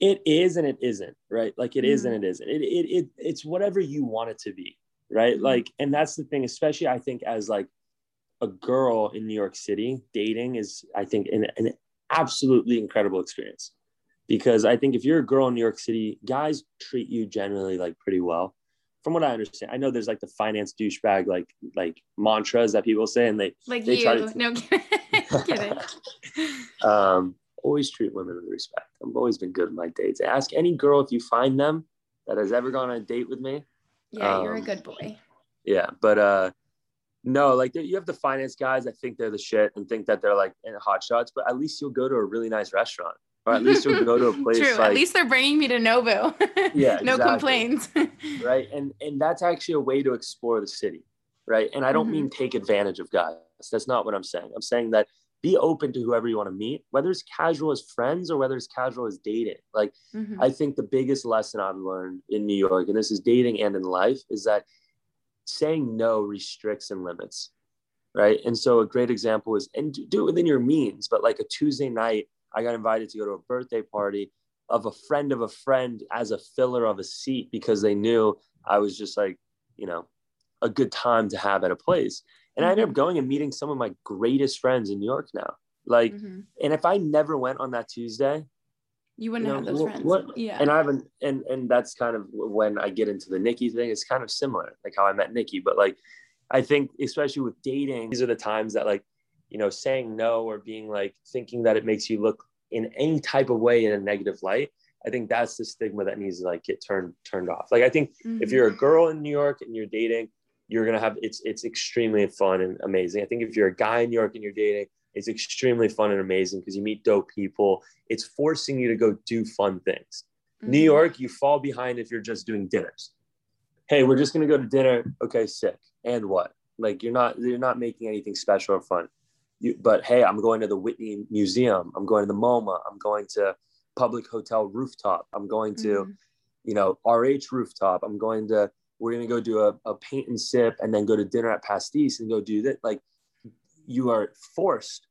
It is and it isn't right like it is Mhm. and it isn't it, it, it it's whatever you want it to be right Mhm. like and that's the thing especially i think as like a girl in new york city dating is i think an, an absolutely incredible experience because i think if you're a girl in new york city guys treat you generally like pretty well from what i understand i know there's like the finance douchebag like like mantras that people say and they Like They you? try to- no kidding. <laughs> <laughs> um, always treat women with respect. I've always been good with my dates. Ask any girl if you find them that has ever gone on a date with me. yeah, you're a Um, good boy. Yeah, but uh, no, like you have the finance guys that think they're the shit and think that they're like in hot shots, but at least you'll go to a really nice restaurant, or at least you'll go to a <laughs> place True. like At least they're bringing me to Nobu. <laughs> Yeah, no exactly. complaints. <laughs> right, and and that's actually a way to explore the city, right? And I don't Mhm. mean take advantage of guys. That's not what I'm saying. I'm saying that be open to whoever you want to meet, whether it's casual as friends or whether it's casual as dating. Like Mhm. I think the biggest lesson I've learned in New York, and this is dating and in life, is that saying no restricts and limits. Right. And so a great example is, and do it within your means, but like a Tuesday night, I got invited to go to a birthday party of a friend of a friend as a filler of a seat because they knew I was just like, you know, a good time to have at a place. And I ended up going and meeting some of my greatest friends in New York now. Like, Mhm. and if I never went on that Tuesday, You wouldn't you know, have those what- friends. what- yeah. and I haven't, and and that's kind of when I get into the Nikki thing. It's kind of similar, like how I met Nikki. But like, I think especially with dating, these are the times that like, you know, saying no or being like thinking that it makes you look in any type of way in a negative light. I think that's the stigma that needs to like get turned turned off. Like I think Mm-hmm. if you're a girl in New York and you're dating, you're gonna have it's it's extremely fun and amazing. I think if you're a guy in New York and you're dating, it's extremely fun and amazing because you meet dope people. It's forcing you to go do fun things. New Mhm. York, you fall behind if you're just doing dinners. Hey, we're just gonna go to dinner. Okay, sick. And what? Like you're not you're not making anything special or fun. You, but hey, I'm going to the Whitney Museum. I'm going to the MoMA. I'm going to public hotel rooftop. I'm going to, Mhm. you know, RH rooftop. I'm going to. We're gonna go do a, a paint and sip, and then go to dinner at Pastis and go do that. Like you are forced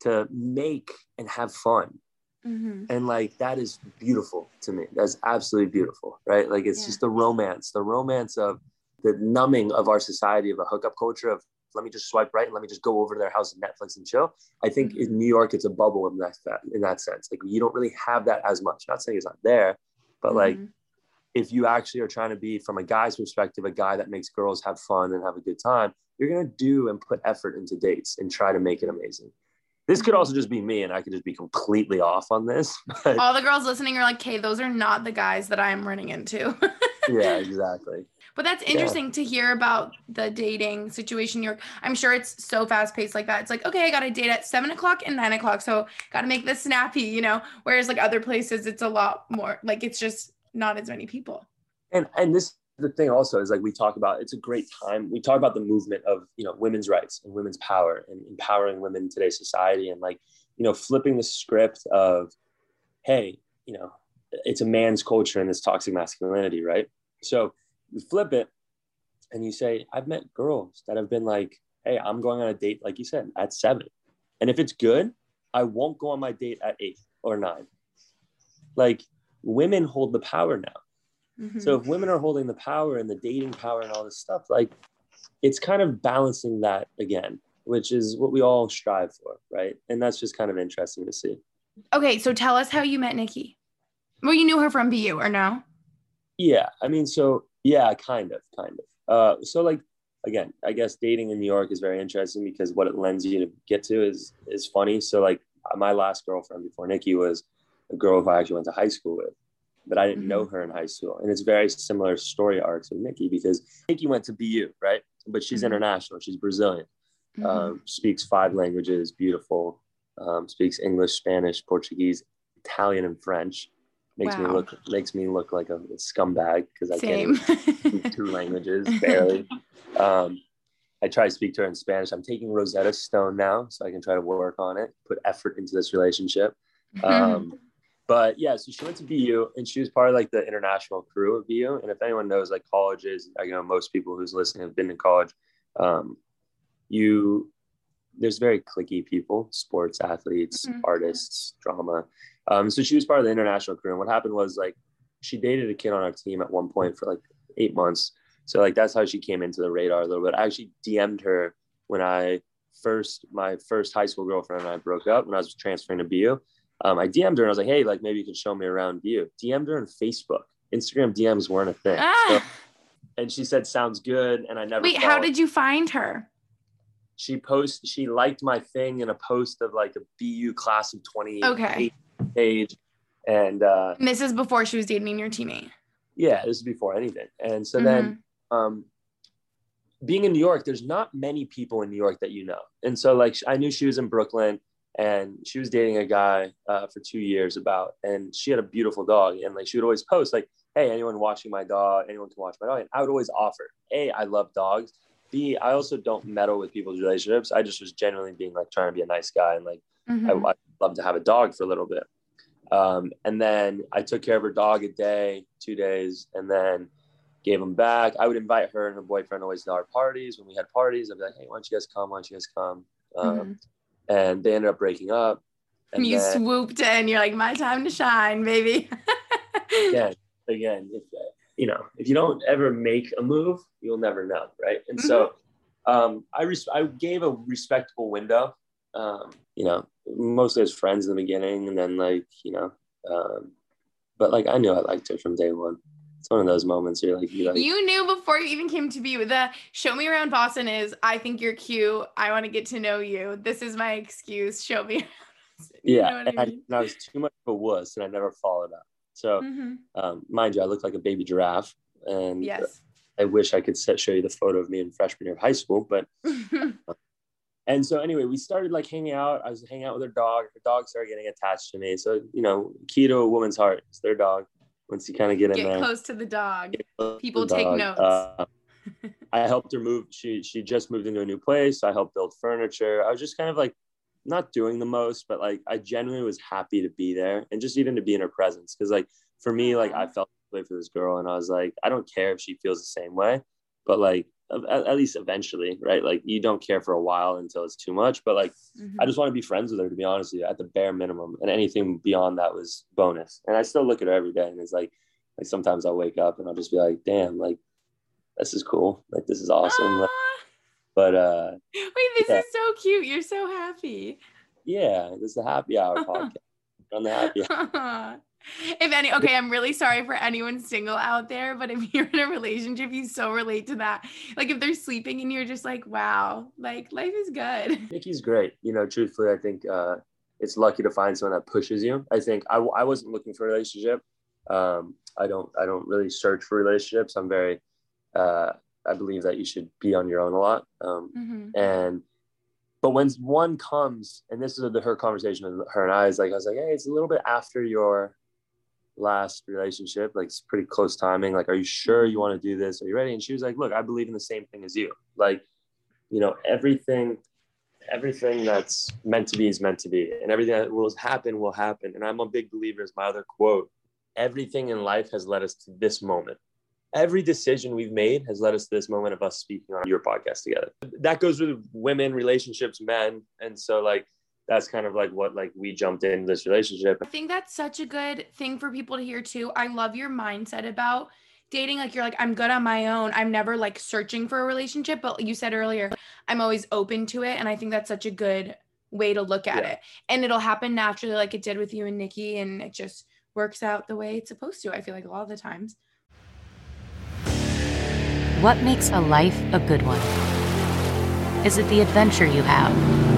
to make and have fun Mhm. and like that is beautiful to me that's absolutely beautiful right like it's Yeah. just the romance the romance of the numbing of our society of a hookup culture of let me just swipe right and let me just go over to their house and netflix and chill i think Mhm. in new york it's a bubble in that in that sense like you don't really have that as much not saying it's not there but like Mhm. If you actually are trying to be from a guy's perspective a guy that makes girls have fun and have a good time you're going to do and put effort into dates and try to make it amazing this could Mhm. also just be me and i could just be completely off on this <laughs> but all the girls listening are like, okay, those are not the guys that I'm running into. <laughs> yeah exactly But that's Yeah. interesting to hear about the dating situation. You're, I'm sure it's so fast paced like that. It's like, okay, I got a date at seven o'clock and nine o'clock. So got to make this snappy, you know? Whereas like other places, it's a lot more like it's just not as many people. and and this the thing also is like we talk about it's a great time. We talk about the movement of you know women's rights and women's power and empowering women in today's society and like you know flipping the script of hey you know it's a man's culture and this toxic masculinity right? So you flip it and you say i've met girls that have been like hey i'm going on a date like you said at seven. And if it's good i won't go on my date at eight or nine. Like women hold the power now Mhm. so if women are holding the power and the dating power and all this stuff, like it's kind of balancing that again, which is what we all strive for, right? And that's just kind of interesting to see. okay, so tell us how you met Nikki. Well, you knew her from BU or no? Yeah, I mean, so yeah, kind of, kind of. Uh, so like again, I guess dating in New York is very interesting because what it lends you to get to is is funny. So like my last girlfriend before Nikki was a girl who I actually went to high school with, but I didn't know her in high school. And it's very similar story arcs with Nikki because Nikki went to BU, right? But she's Mhm. international. She's Brazilian. Mhm. Um, speaks five languages, beautiful. Um, speaks English, Spanish, Portuguese, Italian, and French. Makes me look makes me look like a scumbag because I Same. can't speak two languages barely. <laughs> Um, I try to speak to her in Spanish. I'm taking Rosetta Stone now, so I can try to work on it, put effort into this relationship. Um, but yeah, so she went to BU and she was part of like the international crew of BU. And if anyone knows like colleges, I know most people who's listening have been in college. Um, you there's very clicky people, sports athletes, Mhm. artists, drama. Um, so she was part of the international crew. And what happened was like she dated a kid on our team at one point for like eight months. So like that's how she came into the radar a little bit. I actually DM'd her when I first my first high school girlfriend and I broke up when I was transferring to BU. Um, I DM'd her and I was like, hey, like maybe you can show me around BU. DM'd her on Facebook. Instagram DMs weren't a thing. Ah. So- and she said, sounds good. And I never Wait, how did you find her? she post she liked my thing in a post of like a BU class of 20 Okay. page. And uh And this is before she was dating your teammate. yeah, this is before anything. And so Mm-hmm. then um being in New York, there's not many people in New York that you know. And so like I knew she was in Brooklyn and she was dating a guy uh, for two years about and she had a beautiful dog and like she would always post like hey anyone watching my dog anyone can watch my dog and i would always offer a i love dogs b i also don't meddle with people's relationships i just was genuinely being like trying to be a nice guy and like Mhm. I, I'd love to have a dog for a little bit. Um, and then I took care of her dog a day, two days, and then gave him back. I would invite her and her boyfriend always to our parties. When we had parties, I'd be like, hey, why don't you guys come? Why don't you guys come? Um, Mhm. And they ended up breaking up. And you then, swooped in. You're like, my time to shine, baby. <laughs> again, again, if, you know, if you don't ever make a move, you'll never know, right? And so um, I res- I gave a respectable window, um, you know, mostly as friends in the beginning, and then like you know, um, but like I knew I liked her from day one. It's one of those moments you're like, you like, You knew before you even came to be with the show me around Boston is I think you're cute. I want to get to know you. This is my excuse. Show me. You yeah, know what I and, I, I was too much of a wuss, and I never followed up. So, Mhm. um, mind you, I look like a baby giraffe, and Yes. I wish I could set, show you the photo of me in freshman year of high school. But <laughs> and so anyway, we started like hanging out. I was hanging out with her dog. Her dog started getting attached to me. So you know, key to a woman's heart is their dog. Once you kind of get in Get there, close to the dog. get close to People the take dog. notes. Uh, <laughs> I helped her move. She she just moved into a new place. I helped build furniture. I was just kind of like not doing the most, but like I genuinely was happy to be there and just even to be in her presence. Cause like for me, like I felt way for this girl and I was like, I don't care if she feels the same way, but like at, at least eventually, right? Like you don't care for a while until it's too much, but like Mhm. I just want to be friends with her to be honest with you at the bare minimum and anything beyond that was bonus. And I still look at her every day and it's like, like sometimes I'll wake up and I'll just be like, damn, like this is cool. Like this is awesome. Like, but uh Wait, this Yeah. is so cute. You're so happy. yeah, this is the happy hour <laughs> podcast. On the happy. <laughs> if any, okay, I'm really <laughs> sorry for anyone single out there, but if <laughs> you're in a relationship, you so relate to that. Like if they're sleeping and you're just like, wow, like life is good. <laughs> Nikki's great. You know, truthfully, I think uh, it's lucky to find someone that pushes you. I think I, I wasn't looking for a relationship. Um, I don't I don't really search for relationships. I'm very uh, I believe that you should be on your own a lot. Um, Mhm. and but when one comes, and this is the, her conversation with her and I is like I was like, hey, it's a little bit after your last relationship, like it's pretty close timing. Like, are you sure you mm-hmm. want to do this? Are you ready? And she was like, look, I believe in the same thing as you. Like, you know, everything, everything that's meant to be is meant to be, and everything that will happen will happen. And I'm a big believer, as my other quote, everything in life has led us to this moment. Every decision we've made has led us to this moment of us speaking on your podcast together. That goes with women, relationships, men, and so like that's kind of like what like we jumped into this relationship. I think that's such a good thing for people to hear too. I love your mindset about dating. Like you're like, I'm good on my own. I'm never like searching for a relationship, but you said earlier, I'm always open to it. And I think that's such a good way to look at Yeah. it. And it'll happen naturally, like it did with you and Nikki, and it just works out the way it's supposed to. I feel like a lot of the times. What makes a life a good one? Is it the adventure you have?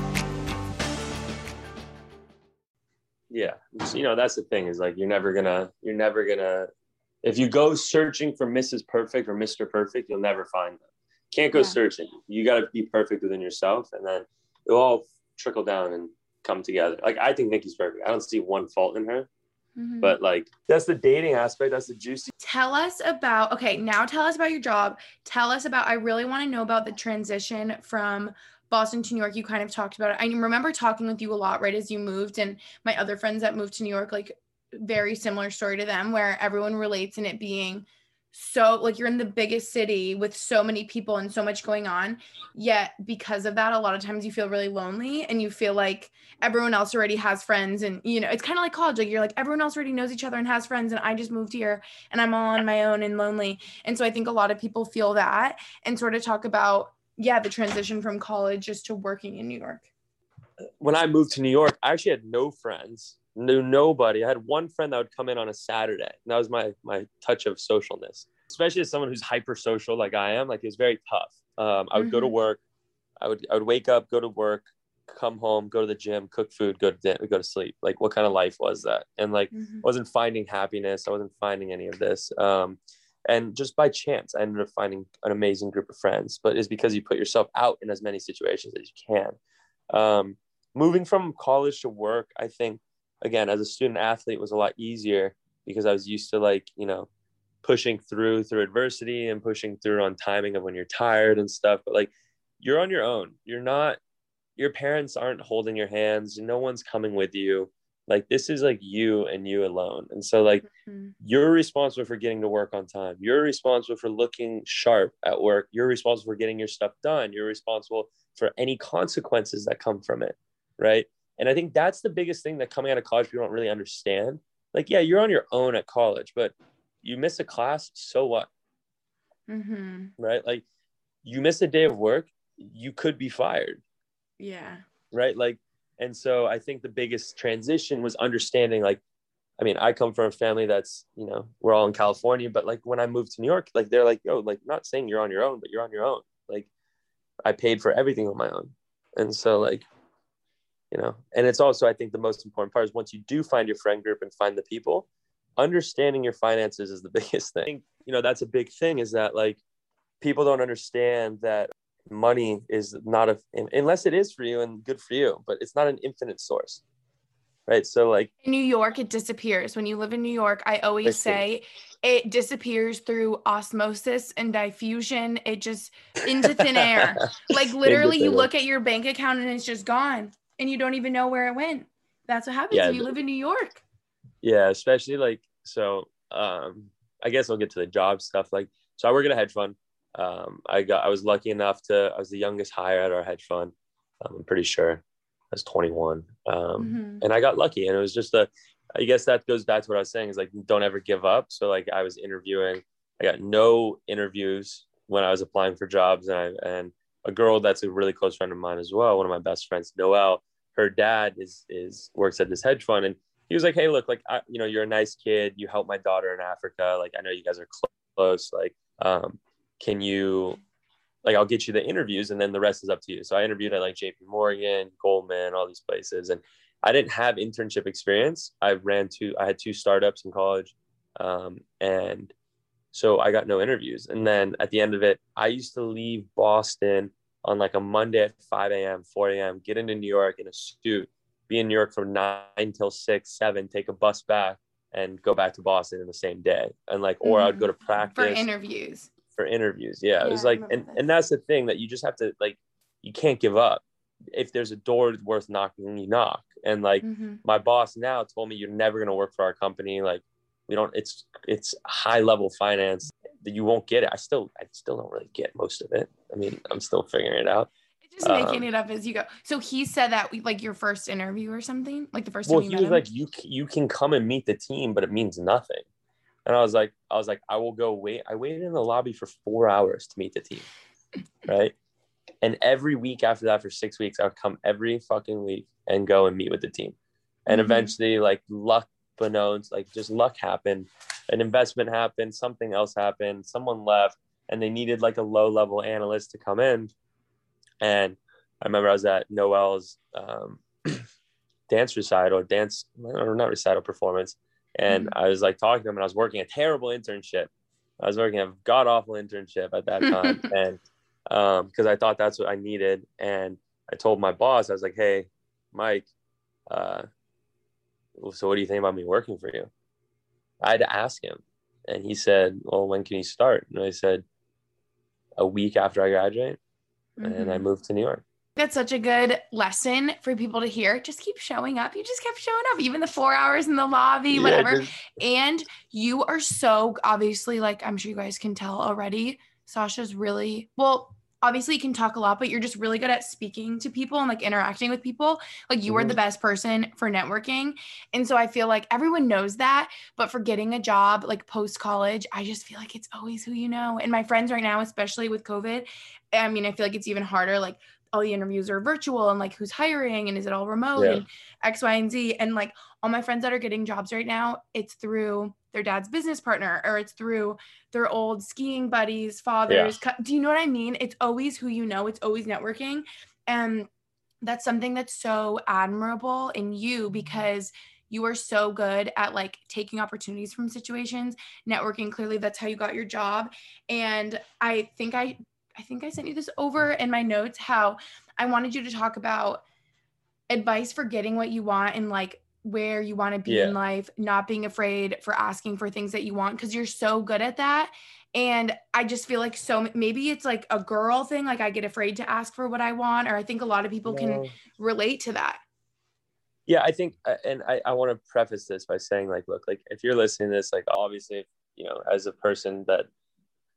You know that's the thing is like you're never gonna you're never gonna if you go searching for mrs perfect or mr perfect you'll never find them can't go Yeah. searching you got to be perfect within yourself and then it'll all trickle down and come together like i think nikki's perfect i don't see one fault in her Mhm. but like that's the dating aspect that's the juicy Tell us about, okay, now tell us about your job. Tell us about, I really want to know about the transition from Boston to New York. You kind of talked about it. I remember talking with you a lot right as you moved, and my other friends that moved to New York, like, very similar story to them where everyone relates in it being so like you're in the biggest city with so many people and so much going on yet because of that a lot of times you feel really lonely and you feel like everyone else already has friends and you know it's kind of like college like you're like everyone else already knows each other and has friends and I just moved here and I'm all on my own and lonely. And so I think a lot of people feel that and sort of talk about, yeah, the transition from college just to working in New York. when I moved to New York, I actually had no friends, knew nobody. I had one friend that would come in on a Saturday. And that was my my touch of socialness, especially as someone who's hyper social like I am. Like it was very tough. Um, I would go to Mhm. work. I would I would wake up, go to work, come home, go to the gym, cook food, go to dinner, go to sleep. Like what kind of life was that? And like I wasn't finding happiness. I wasn't finding any of this. Um, and just by chance, I ended up finding an amazing group of friends. But it's because you put yourself out in as many situations as you can. Um, moving from college to work, I think, again, as a student athlete, was a lot easier because I was used to like, you know, pushing through through adversity and pushing through on timing of when you're tired and stuff. But like, you're on your own. You're not. Your parents aren't holding your hands. No one's coming with you like this is like you and you alone and so like Mhm. you're responsible for getting to work on time you're responsible for looking sharp at work you're responsible for getting your stuff done you're responsible for any consequences that come from it right and i think that's the biggest thing that coming out of college people don't really understand like yeah you're on your own at college but you miss a class, so what? Mm-hmm. Right? Like you miss a day of work, you could be fired. Yeah. Right? Like, and so I think the biggest transition was understanding like, I mean, I come from a family that's, you know, we're all in California, but like when I moved to New York, like they're like, yo, like not saying you're on your own, but you're on your own. Like I paid for everything on my own. And so like, you know, and it's also, I think the most important part is once you do find your friend group and find the people, understanding your finances is the <laughs> biggest thing. You know, that's a big thing is that like people don't understand that money is not a, unless it is for you and good for you, but it's not an infinite source right? So like in new york it disappears. When you live in new york i always say it disappears through osmosis and diffusion. It just into thin air. <laughs> Like literally you look at your bank account and it's just gone and you don't even know where it went. That's what happens yeah, when you live in new york. Yeah especially like so um i guess i'll get to the job stuff like so i work at a hedge fund um i got i was lucky enough to i was the youngest hire at our hedge fund um, i'm pretty sure I was 21. Um, mm-hmm. And I got lucky. And it was just a, I guess that goes back to what I was saying is like, don't ever give up. So, like, I was interviewing, I got no interviews when I was applying for jobs. And I, and a girl that's a really close friend of mine as well, one of my best friends, Noel, her dad is, is, works at this hedge fund. And he was like, Hey, look, like, I, you know, you're a nice kid. You helped my daughter in Africa. Like, I know you guys are close. Like, um, can you like I'll get you the interviews and then the rest is up to you. So I interviewed at like JP Morgan, Goldman, all these places. And I didn't have internship experience. I ran two, I had two startups in college. Um, and so I got no interviews. And then at the end of it, I used to leave Boston on like a Monday at 5 a.m., 4 a.m., get into New York in a suit, be in New York from nine till six, seven, take a bus back and go back to Boston in the same day. And like, or mm-hmm. I'd go to practice for interviews for interviews. Yeah, yeah it was like, and, and that's the thing that you just have to like, you can't give up. If there's a door worth knocking, you knock. And like mm-hmm. my boss now told me, you're never gonna work for our company. Like we don't. It's it's high level finance that you won't get it. I still I still don't really get most of it. I mean, I'm still figuring it out. Just making um, it up as you go. So he said that we, like your first interview or something, like the first. Well, he was him? like, you you can come and meet the team, but it means nothing. And I was like, I was like, I will go wait. I waited in the lobby for four hours to meet the team. Right. And every week after that, for six weeks, I would come every fucking week and go and meet with the team. And mm-hmm. eventually, like luck beknownst, like just luck happened. An investment happened, something else happened, someone left, and they needed like a low level analyst to come in. And I remember I was at Noel's um, <clears throat> dance recital, dance, or not recital performance and mm-hmm. I was like talking to him and I was working a terrible internship. I was working a god awful internship at that time. <laughs> and um, because I thought that's what I needed. And I told my boss, I was like, hey, Mike, uh, so what do you think about me working for you? I had to ask him. And he said, well, when can you start? And I said, a week after I graduate. Mm-hmm. And I mm-hmm. moved to New York. That's such a good lesson for people to hear. Just keep showing up. You just kept showing up, even the four hours in the lobby, whatever. Yeah, and you are so obviously, like I'm sure you guys can tell already. Sasha's really well, obviously you can talk a lot, but you're just really good at speaking to people and like interacting with people. Like you mm-hmm. are the mm-hmm. best person for networking. And so I feel like everyone knows that, but for getting a job like post college, I just feel like it's always who you know. And my friends right now, especially with COVID, I mean, I feel like it's even harder. Like all the interviews are virtual and like who's hiring and is it all remote yeah. and X, Y, and Z. And like all my friends that are getting jobs right now, it's through their dad's business partner or it's through their old skiing buddies, fathers. Yeah. Do you know what I mean? It's always who you know, it's always networking. And that's something that's so admirable in you mm-hmm. because you are so good at like taking opportunities from situations networking clearly that's how you got your job and i think i I think I sent you this over in my notes how I wanted you to talk about advice for getting what you want and like where you want to be yeah. in life, not being afraid for asking for things that you want because you're so good at that. And I just feel like so maybe it's like a girl thing, like I get afraid to ask for what I want, or I think a lot of people no. can relate to that. Yeah, I think, uh, and I, I want to preface this by saying, like, look, like if you're listening to this, like, obviously, you know, as a person that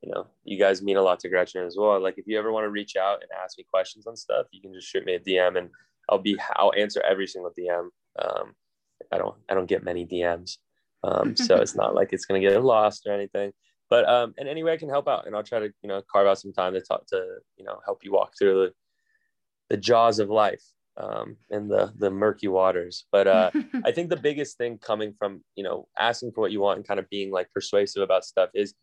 you know, you guys mean a lot to Gretchen as well. Like if you ever want to reach out and ask me questions on stuff, you can just shoot me a DM and I'll be I'll answer every single DM. Um, I don't I don't get many DMs, Um, so <laughs> it's not like it's gonna get lost or anything. But um, and any way I can help out, and I'll try to you know carve out some time to talk to you know help you walk through the, the jaws of life um, and the the murky waters. But uh, <laughs> I think the biggest thing coming from you know asking for what you want and kind of being like persuasive about stuff is,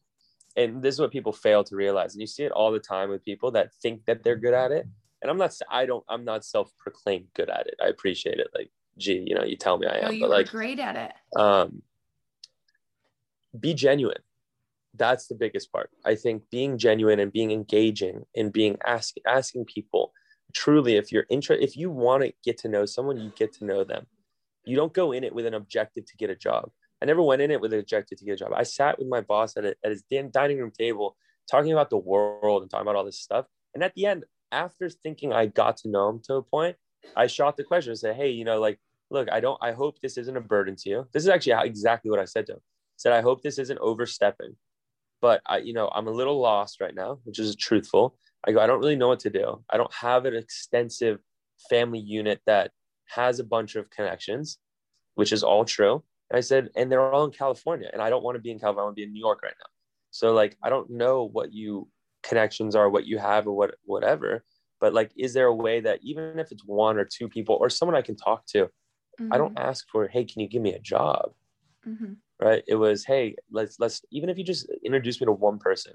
and this is what people fail to realize, and you see it all the time with people that think that they're good at it. And I'm not, I don't, I'm not self-proclaimed good at it. I appreciate it. Like, gee, you know, you tell me I am, you but like, great at it. um, be genuine. That's the biggest part. I think being genuine and being engaging and being ask, asking people truly if you're interested, if you want to get to know someone, you get to know them. You don't go in it with an objective to get a job. I never went in it with an objective to get a job. I sat with my boss at, a, at his dining room table talking about the world and talking about all this stuff. And at the end, after thinking I got to know him to a point, I shot the question and said, Hey, you know, like, look, I don't, I hope this isn't a burden to you. This is actually how, exactly what I said to him. I said, I hope this isn't overstepping, but I, you know, I'm a little lost right now, which is truthful. I go, I don't really know what to do. I don't have an extensive family unit that has a bunch of connections, which is all true. And I said, and they're all in California, and I don't want to be in California. I want to be in New York right now. So like, I don't know what you connections are, what you have, or what whatever. But like, is there a way that even if it's one or two people or someone I can talk to, I don't ask for, hey, can you give me a job? Mm-hmm. Right? It was, hey, let's let's even if you just introduce me to one person,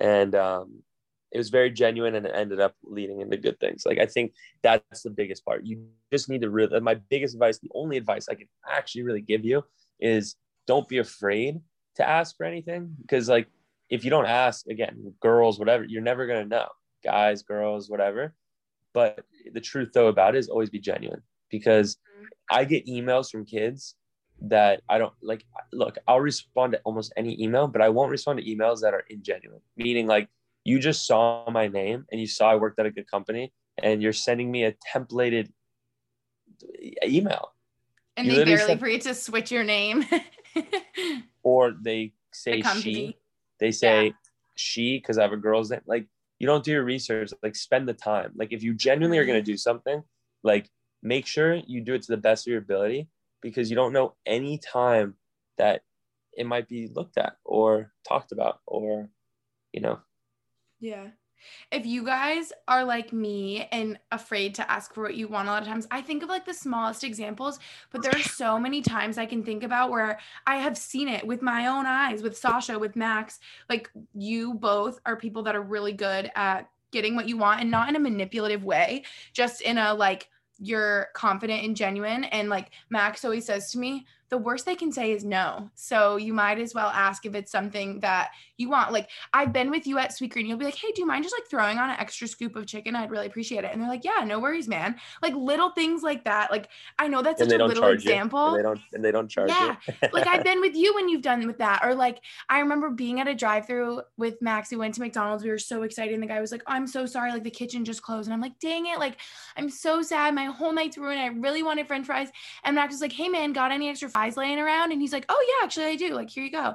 and um, it was very genuine and it ended up leading into good things. Like I think that's the biggest part. You just need to really. My biggest advice, the only advice I can actually really give you is don't be afraid to ask for anything because like if you don't ask again girls whatever you're never to know guys girls whatever but the truth though about it is always be genuine because i get emails from kids that i don't like look i'll respond to almost any email but i won't respond to emails that are ingenuine meaning like you just saw my name and you saw i worked at a good company and you're sending me a templated email And You they literally barely said- for you to switch your name. <laughs> or they say the she they say Yeah. she because I have a girl's name. Like you don't do your research. Like spend the time. Like if you genuinely are Mm-hmm. gonna do something, like make sure you do it to the best of your ability because you don't know any time that it might be looked at or talked about or you know Yeah. If you guys are like me and afraid to ask for what you want a lot of times, I think of like the smallest examples, but there are <laughs> so many times I can think about where I have seen it with my own eyes, with Sasha, with Max. Like you both are people that are really good at getting what you want and not in a manipulative way, just in a like you're confident and genuine. And like Max always says to me, the worst they can say is no. So you might as well ask if it's something that you want. Like I've been with you at Sweetgreen. You'll be like, hey, do you mind just like throwing on an extra scoop of chicken? I'd really appreciate it. And they're like, yeah, no worries, man. Like little things like that. Like I know that's and such a little example. and they don't and they don't charge Yeah. you like I've been with you when you've done with that. Or like I remember being at a drive-through with Max. We went to McDonald's. We were so excited. And the guy was like, I'm so sorry. Like the kitchen just closed. And I'm like, dang it. Like I'm so sad. My whole night's ruined. I really wanted French fries. And Max was like, hey man, got any extra fries laying around? And he's like, oh yeah, actually I do. Like, here you go.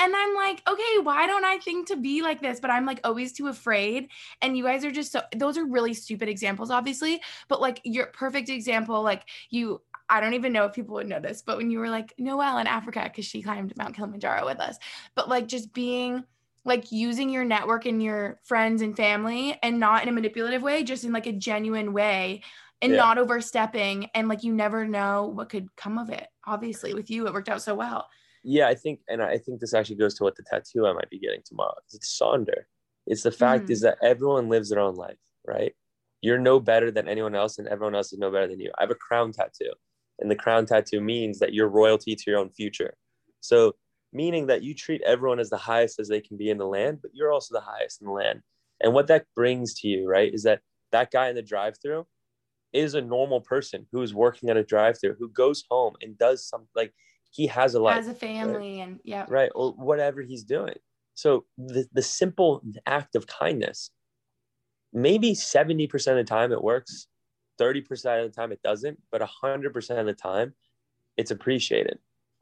And I'm like, okay, why don't I think to be like this? But I'm like always too afraid. And you guys are just so, those are really stupid examples, obviously. But like your perfect example, like you, I don't even know if people would know this, but when you were like Noelle in Africa, because she climbed Mount Kilimanjaro with us, but like just being like using your network and your friends and family and not in a manipulative way, just in like a genuine way and Yeah. not overstepping. And like you never know what could come of it. Obviously, with you, it worked out so well. yeah i think and i think this actually goes to what the tattoo i might be getting tomorrow. It's sonder. It's the fact Mhm. is that everyone lives their own life right? You're no better than anyone else and everyone else is no better than you. I have a crown tattoo and the crown tattoo means that you're royalty to your own future. So meaning that you treat everyone as the highest as they can be in the land but you're also the highest in the land. And what that brings to you right is that that guy in the drive-through is a normal person who is working at a drive-through who goes home and does something like he has a life As a family, and yeah. right or whatever he's doing. So the, the simple act of kindness maybe 70% of the time it works 30% of the time it doesn't but 100% of the time it's appreciated.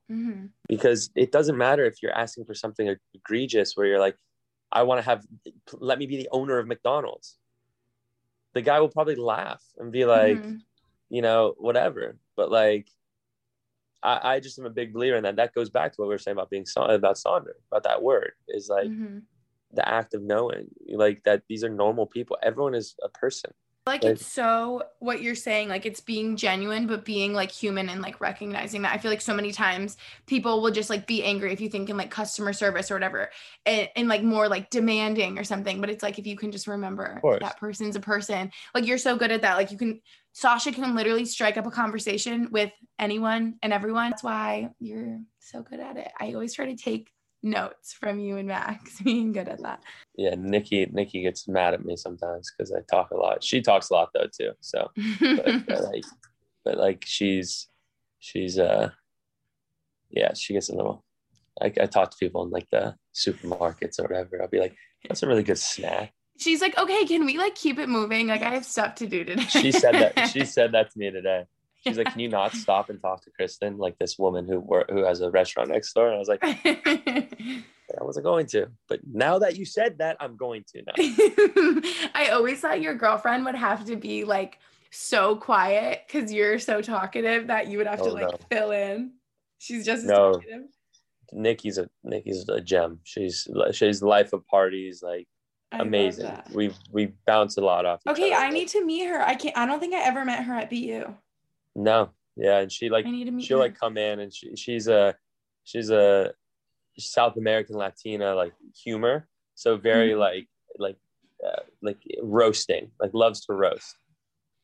Hmm because it doesn't matter if you're asking for something egregious where you're like i want to have let me be the owner of mcdonald's the guy will probably laugh and be like Mhm. you know whatever but like I, I just am a big believer in that. That goes back to what we were saying about being about Sonder, about that word is like Mhm. the act of knowing, like that these are normal people. Everyone is a person. Like it's so what you're saying like it's being genuine but being like human and like recognizing that. I feel like so many times people will just like be angry if you think in like customer service or whatever and, and like more like demanding or something but it's like if you can just remember that person's a person. Like you're so good at that. Like you can sasha can literally strike up a conversation with anyone and everyone. That's why you're so good at it. I always try to take notes from you and max <laughs> being good at that Yeah, Nikki. Nikki gets mad at me sometimes because I talk a lot. She talks a lot though too. So, <laughs> but, but like, but like she's, she's uh, yeah, she gets a little. I, I talk to people in like the supermarkets or whatever. I'll be like, "That's a really good snack." she's like okay can we like keep it moving like i have stuff to do today She said that. <laughs> She said that to me today. She's like, "Can you not stop and talk to Kristen, like this woman who who has a restaurant next door?" And I was like, <laughs> "I wasn't going to, but now that you said that, I'm going to now." <laughs> I always thought your girlfriend would have to be like so quiet because you're so talkative that you would have to Oh, like no. fill in. She's just No. talkative. Nikki's a Nikki's a gem. She's she's life of parties, like I amazing. We we bounce a lot off. each Okay. I need to meet her. I can't. I don't think I ever met her at BU. No, yeah, and she like I need to meet she'll her. like come in and she, she's a she's a South American Latina like humor, so very Mhm. like like uh, like roasting, like loves to roast.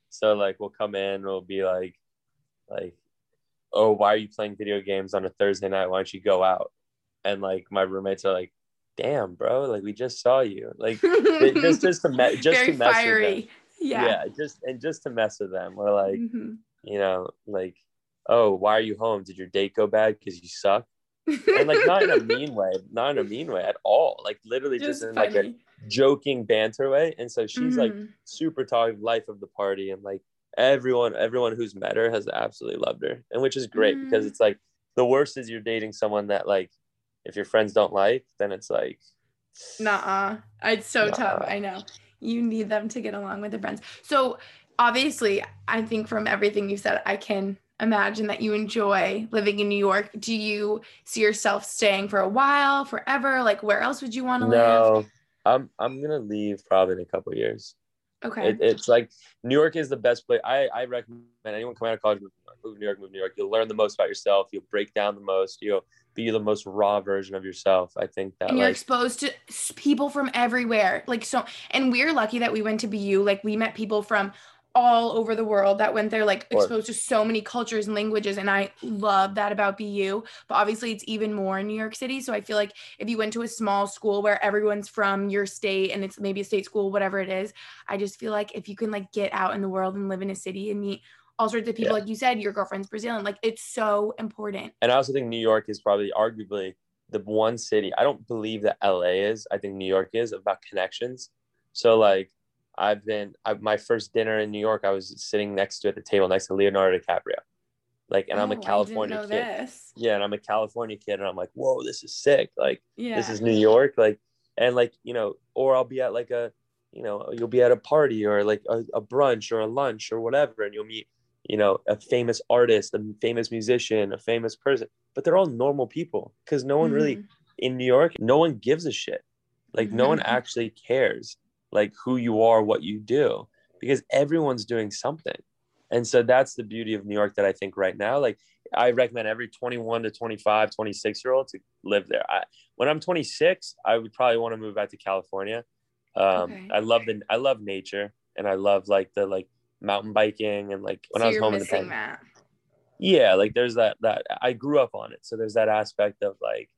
So like we'll come in, we'll be like like oh why are you playing video games on a Thursday night? Why don't you go out? And like my roommates are like, damn bro, like we just saw you, like just just to me- <laughs> just very to mess with them. Yeah. yeah, just and just to mess with them. We're like Mhm. You know, like, oh, why are you home? Did your date go bad because you suck? And like, not in a mean <laughs> way, not in a mean way at all. Like, literally just, just in like a joking banter way. And so she's like Mhm. super talkative, life of the party, and like everyone, everyone who's met her has absolutely loved her, and which is great because Mhm. it's like the worst is you're dating someone that like, if your friends don't like, then it's like, nah-uh It's so tough. I know. You need them to get along with their friends. So obviously, I think from everything you said, I can imagine that you enjoy living in New York. Do you see yourself staying for a while, forever? Like where else would you want to live? no, I'm I'm gonna leave probably in a couple years. Okay. It, it's like New York is the best place. I, I recommend anyone coming out of college move to New York, move to New York, move to New York. You'll learn the most about yourself. You'll break down the most. You'll be the most raw version of yourself. I think that and you're like exposed to people from everywhere. Like so and we're lucky that we went to BU. Like we met people from all over the world that went there like exposed to so many cultures and languages and I love that about BU. But obviously it's even more in New York City. So I feel like if you went to a small school where everyone's from your state and it's maybe a state school whatever it is, I just feel like if you can like get out in the world and live in a city and meet all sorts of people Yeah. like you said your girlfriend's Brazilian like it's so important. and I also think New York is probably arguably the one city. I don't believe that LA is. I think New York is about connections. So like I've been I, my first dinner in New York. I was sitting next to at the table next to Leonardo DiCaprio. Like, and I'm Oh, I a didn't California kid. this. Yeah, and I'm a California kid, and I'm like, whoa, this is sick. Like. Yeah. this is New York, like, and like you know, or I'll be at like a, you know, you'll be at a party or like a, a brunch or a lunch or whatever, and you'll meet, you know, a famous artist, a famous musician, a famous person, but they're all normal people because no one really Mhm. in New York, no one gives a shit, like no one actually cares, like who you are, what you do, because everyone's doing something, and so that's the beauty of New York that I think right now, like. I recommend every 21 to 25, 26 year old to live there. I, when I'm 26, I would probably want to move back to California. Um, Okay. I love the I love nature and I love like the like mountain biking and like when so I was home in the that. yeah, like there's that that I grew up on it, so there's that aspect of like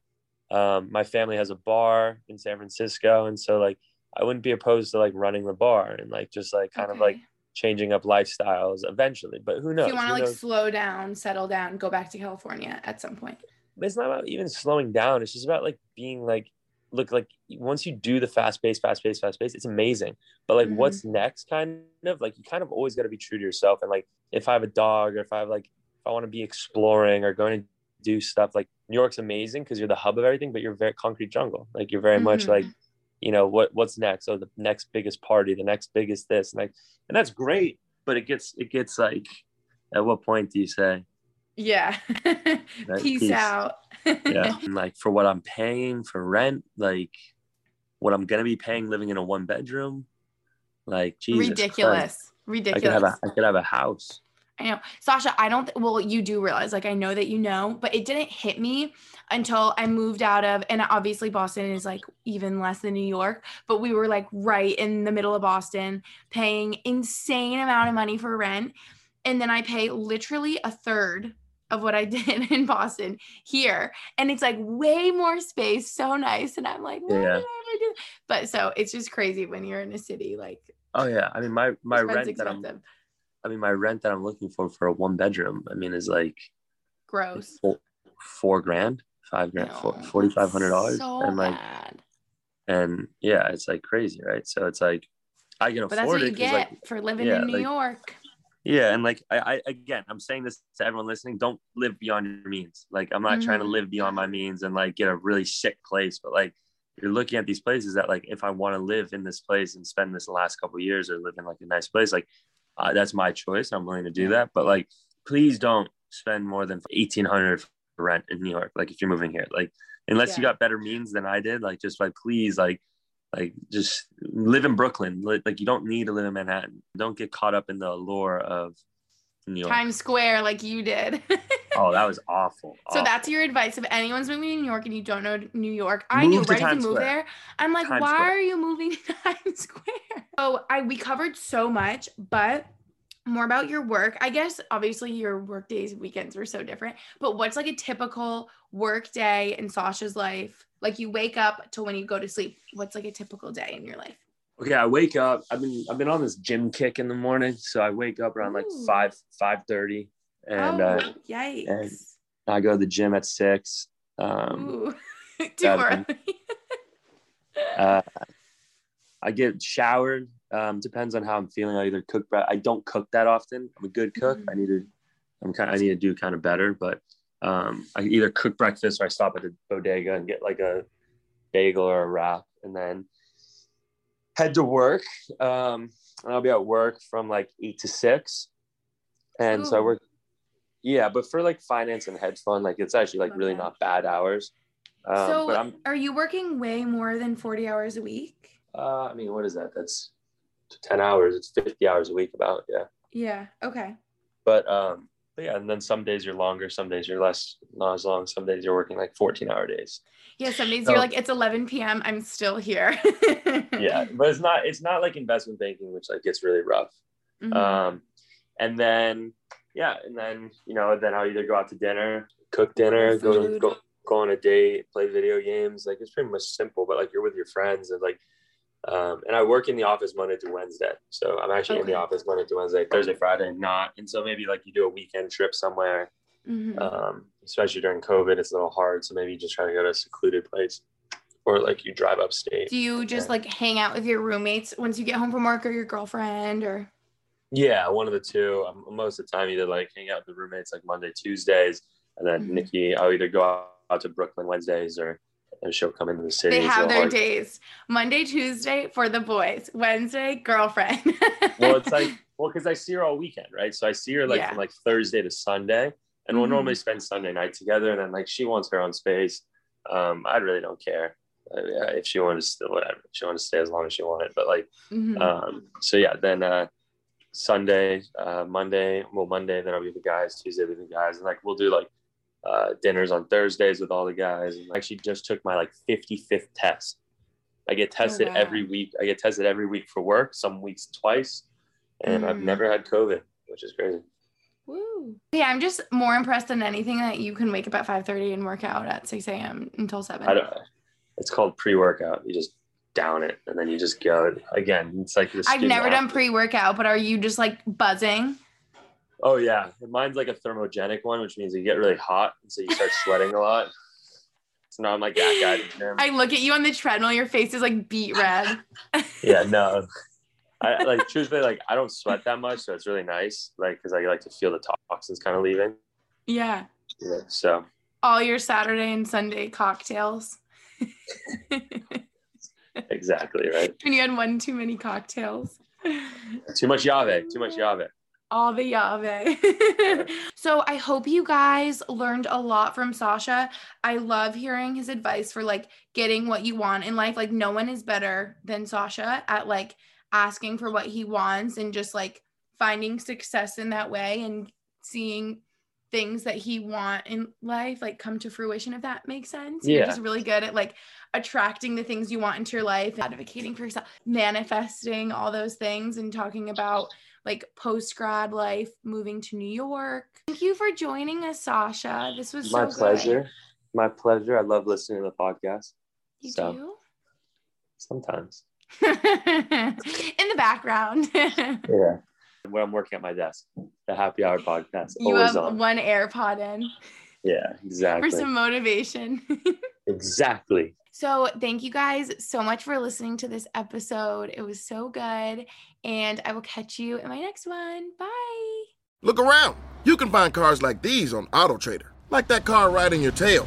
um, my family has a bar in San Francisco, and so like I wouldn't be opposed to like running the bar and like just like kind of like changing up lifestyles eventually. But who knows? So you want to like knows? slow down, settle down, go back to California at some point. but it's not about even slowing down. It's just about like being like, look, like once you do the fast pace, fast pace, fast pace, it's amazing. But like, Mhm. what's next? Kind of like you kind of always got to be true to yourself. And like, if I have a dog or if I have like, if I want to be exploring or going to do stuff, like New York's amazing because you're the hub of everything, but you're very concrete jungle. Like you're very much Mhm. like, you know, what what's next? Oh, the next biggest party, the next biggest this, and like, and that's great. But it gets it gets like, at what point do you say? Yeah. Peace, Peace. out. Yeah. <laughs> And, like for what I'm paying for rent, like what I'm gonna be paying living in a one bedroom, like Jesus Ridiculous. Christ. Ridiculous. I could have a I could have a house. I know. Sasha, I don't, well, you do realize, like, I know that you know, but it didn't hit me until I moved out of, and obviously Boston is like even less than New York, but we were like right in the middle of Boston paying insane amount of money for rent. And then I pay literally a third of what I <laughs> did in Boston here. And it's like way more space, so nice. And I'm like, why Yeah. did I ever do? But so it's just crazy when you're in a city, like, Oh yeah. I mean my my rent that I'm expensive. I mean my rent that I'm looking for for a one bedroom, I mean is like Gross. four, four grand, five grand, four, No, forty five hundred dollars. So and like bad. and yeah, it's like crazy, right? So it's like I can But that's afford what it you 'cause, get like for living yeah, in New like- York. Yeah, and like I, I again, I'm saying this to everyone listening: don't live beyond your means. Like I'm not trying to Mhm. live beyond my means and like get a really sick place, but like you're looking at these places that like if I want to live in this place and spend this last couple of years or live in like a nice place, like uh, that's my choice. I'm willing to do that, but like please don't spend more than eighteen hundred for rent in New York. Like if you're moving here, like unless you got better means than I did, like just like please like like just live in Brooklyn. Like you don't need to live in Manhattan. Don't get caught up in the allure of. Times Square, like you did. <laughs> Oh, that was awful. so awful. that's your advice. If anyone's moving to New York and you don't know New York, I knew Move to ready to move there. I'm like, Times why Square. are you moving to <laughs> Times Square? Oh, I we covered so much, but more about your work. I guess obviously your work days, weekends were so different. But what's like a typical work day in Sasha's life? Like you wake up to when you go to sleep. What's like a typical day in your life? Okay. I wake up. I've been I've been on this gym kick in the morning, so I wake up around like Ooh. five five thirty, and oh, uh, yikes. and I go to the gym at six. Um, Ooh. <laughs> Too early. <laughs> uh, I get showered. Um, depends on how I'm feeling. I either cook. bre- I don't cook that often. I'm a good cook. Mhm. I need to. I'm kind. I need to do kind of better, but um, I either cook breakfast or I stop at the bodega and get like a bagel or a wrap, and then head to work. Um, and I'll be at work from like eight to six, and so I Ooh. work. Yeah, but for like finance and hedge fund, like it's actually like really not bad hours. Um, so are you working way more than 40 hours a week? Uh, I mean, what is that? That's 10 hours. It's 50 hours a week about, yeah. Yeah. Okay. But, um, but yeah, and then some days you're longer, some days you're less, not as long. Some days you're working like 14 hour days. Yeah. Some days So- you're like, it's 11 p.m. I'm still here. Yeah. <laughs> But it's not, it's not like investment banking, which like gets really rough. Mhm. Um, and then, yeah. And then, you know, then I'll either go out to dinner, cook dinner, go, go, go on a date, play video games. Like it's pretty much simple, but like you're with your friends and like, um, and I work in the office Monday to Wednesday. So I'm actually in the office Monday to Wednesday, Thursday, Friday, not. And so maybe like you do a weekend trip somewhere, Mhm. um, especially during COVID, it's a little hard. So maybe you just try to go to a secluded place or like you drive upstate. Do you just yeah. like hang out with your roommates once you get home from work or your girlfriend or? Yeah, one of the two. Um, most of the time, either like hang out with the roommates like Monday, Tuesdays, and then Mhm. Nikki, I'll either go out to Brooklyn Wednesdays or and she'll come into the city. They have their like- days. Monday, Tuesday for the boys. Wednesday, girlfriend. Well, it's like, <laughs> well, because I see her all weekend, right? So I see her like Yeah. from like Thursday to Sunday, and we'll Mhm. normally spend Sunday night together. And then like she wants her own space. Um, I really don't care uh, yeah, if she wanted to still whatever she wanted to stay as long as she wanted. But like, Mhm. um, so yeah, then uh, Sunday, uh, Monday, well Monday, then I'll be with the guys. Tuesday with the guys, and like we'll do like uh, dinners on Thursdays with all the guys. And I actually just took my like 55th test. I get tested Oh, wow. every week. I get tested every week for work. Some weeks twice, and I've Mm. never had COVID, which is crazy. Woo. Yeah, I'm just more impressed than anything that you can wake up at 5:30 and work out at 6 a.m. until 7. I don't. It's called pre-workout. You just down it, and then you just go again. It's like this. I've never done pre-workout, but are you just like buzzing? Oh yeah, mine's like a thermogenic one, which means you get really hot, and so you start <laughs> sweating a lot. So now I'm like that guy. at the gym. I look at you on the treadmill, your face is like beet red. yeah, no. <laughs> I like truthfully like I don't sweat that much, so it's really nice. Like because I like to feel the toxins kind of leaving. yeah. Yeah, so All your Saturday and Sunday cocktails. exactly right. <laughs> And you had one too many cocktails. Too much Yave. Too much Yave. all the Yave. <laughs> so I hope you guys learned a lot from Sasha. I love hearing his advice for like getting what you want in life. Like no one is better than Sasha at like asking for what he wants and just like finding success in that way and seeing things that he want in life like come to fruition if that makes sense Yeah. you're just really good at like attracting the things you want into your life advocating for yourself manifesting all those things and talking about like post grad life moving to new york thank you for joining us sasha this was My so good. pleasure. My pleasure. I love listening to the podcast. you So- do Sometimes. <laughs> in the background <laughs> Yeah. When I'm working at my desk, the happy hour podcast. you have on. one airpod in Yeah, exactly. for some motivation <laughs> Exactly. So, thank you guys so much for listening to this episode. It was so good. And I will catch you in my next one. Bye. Look around. You can find cars like these on AutoTrader, like that car right in your tail.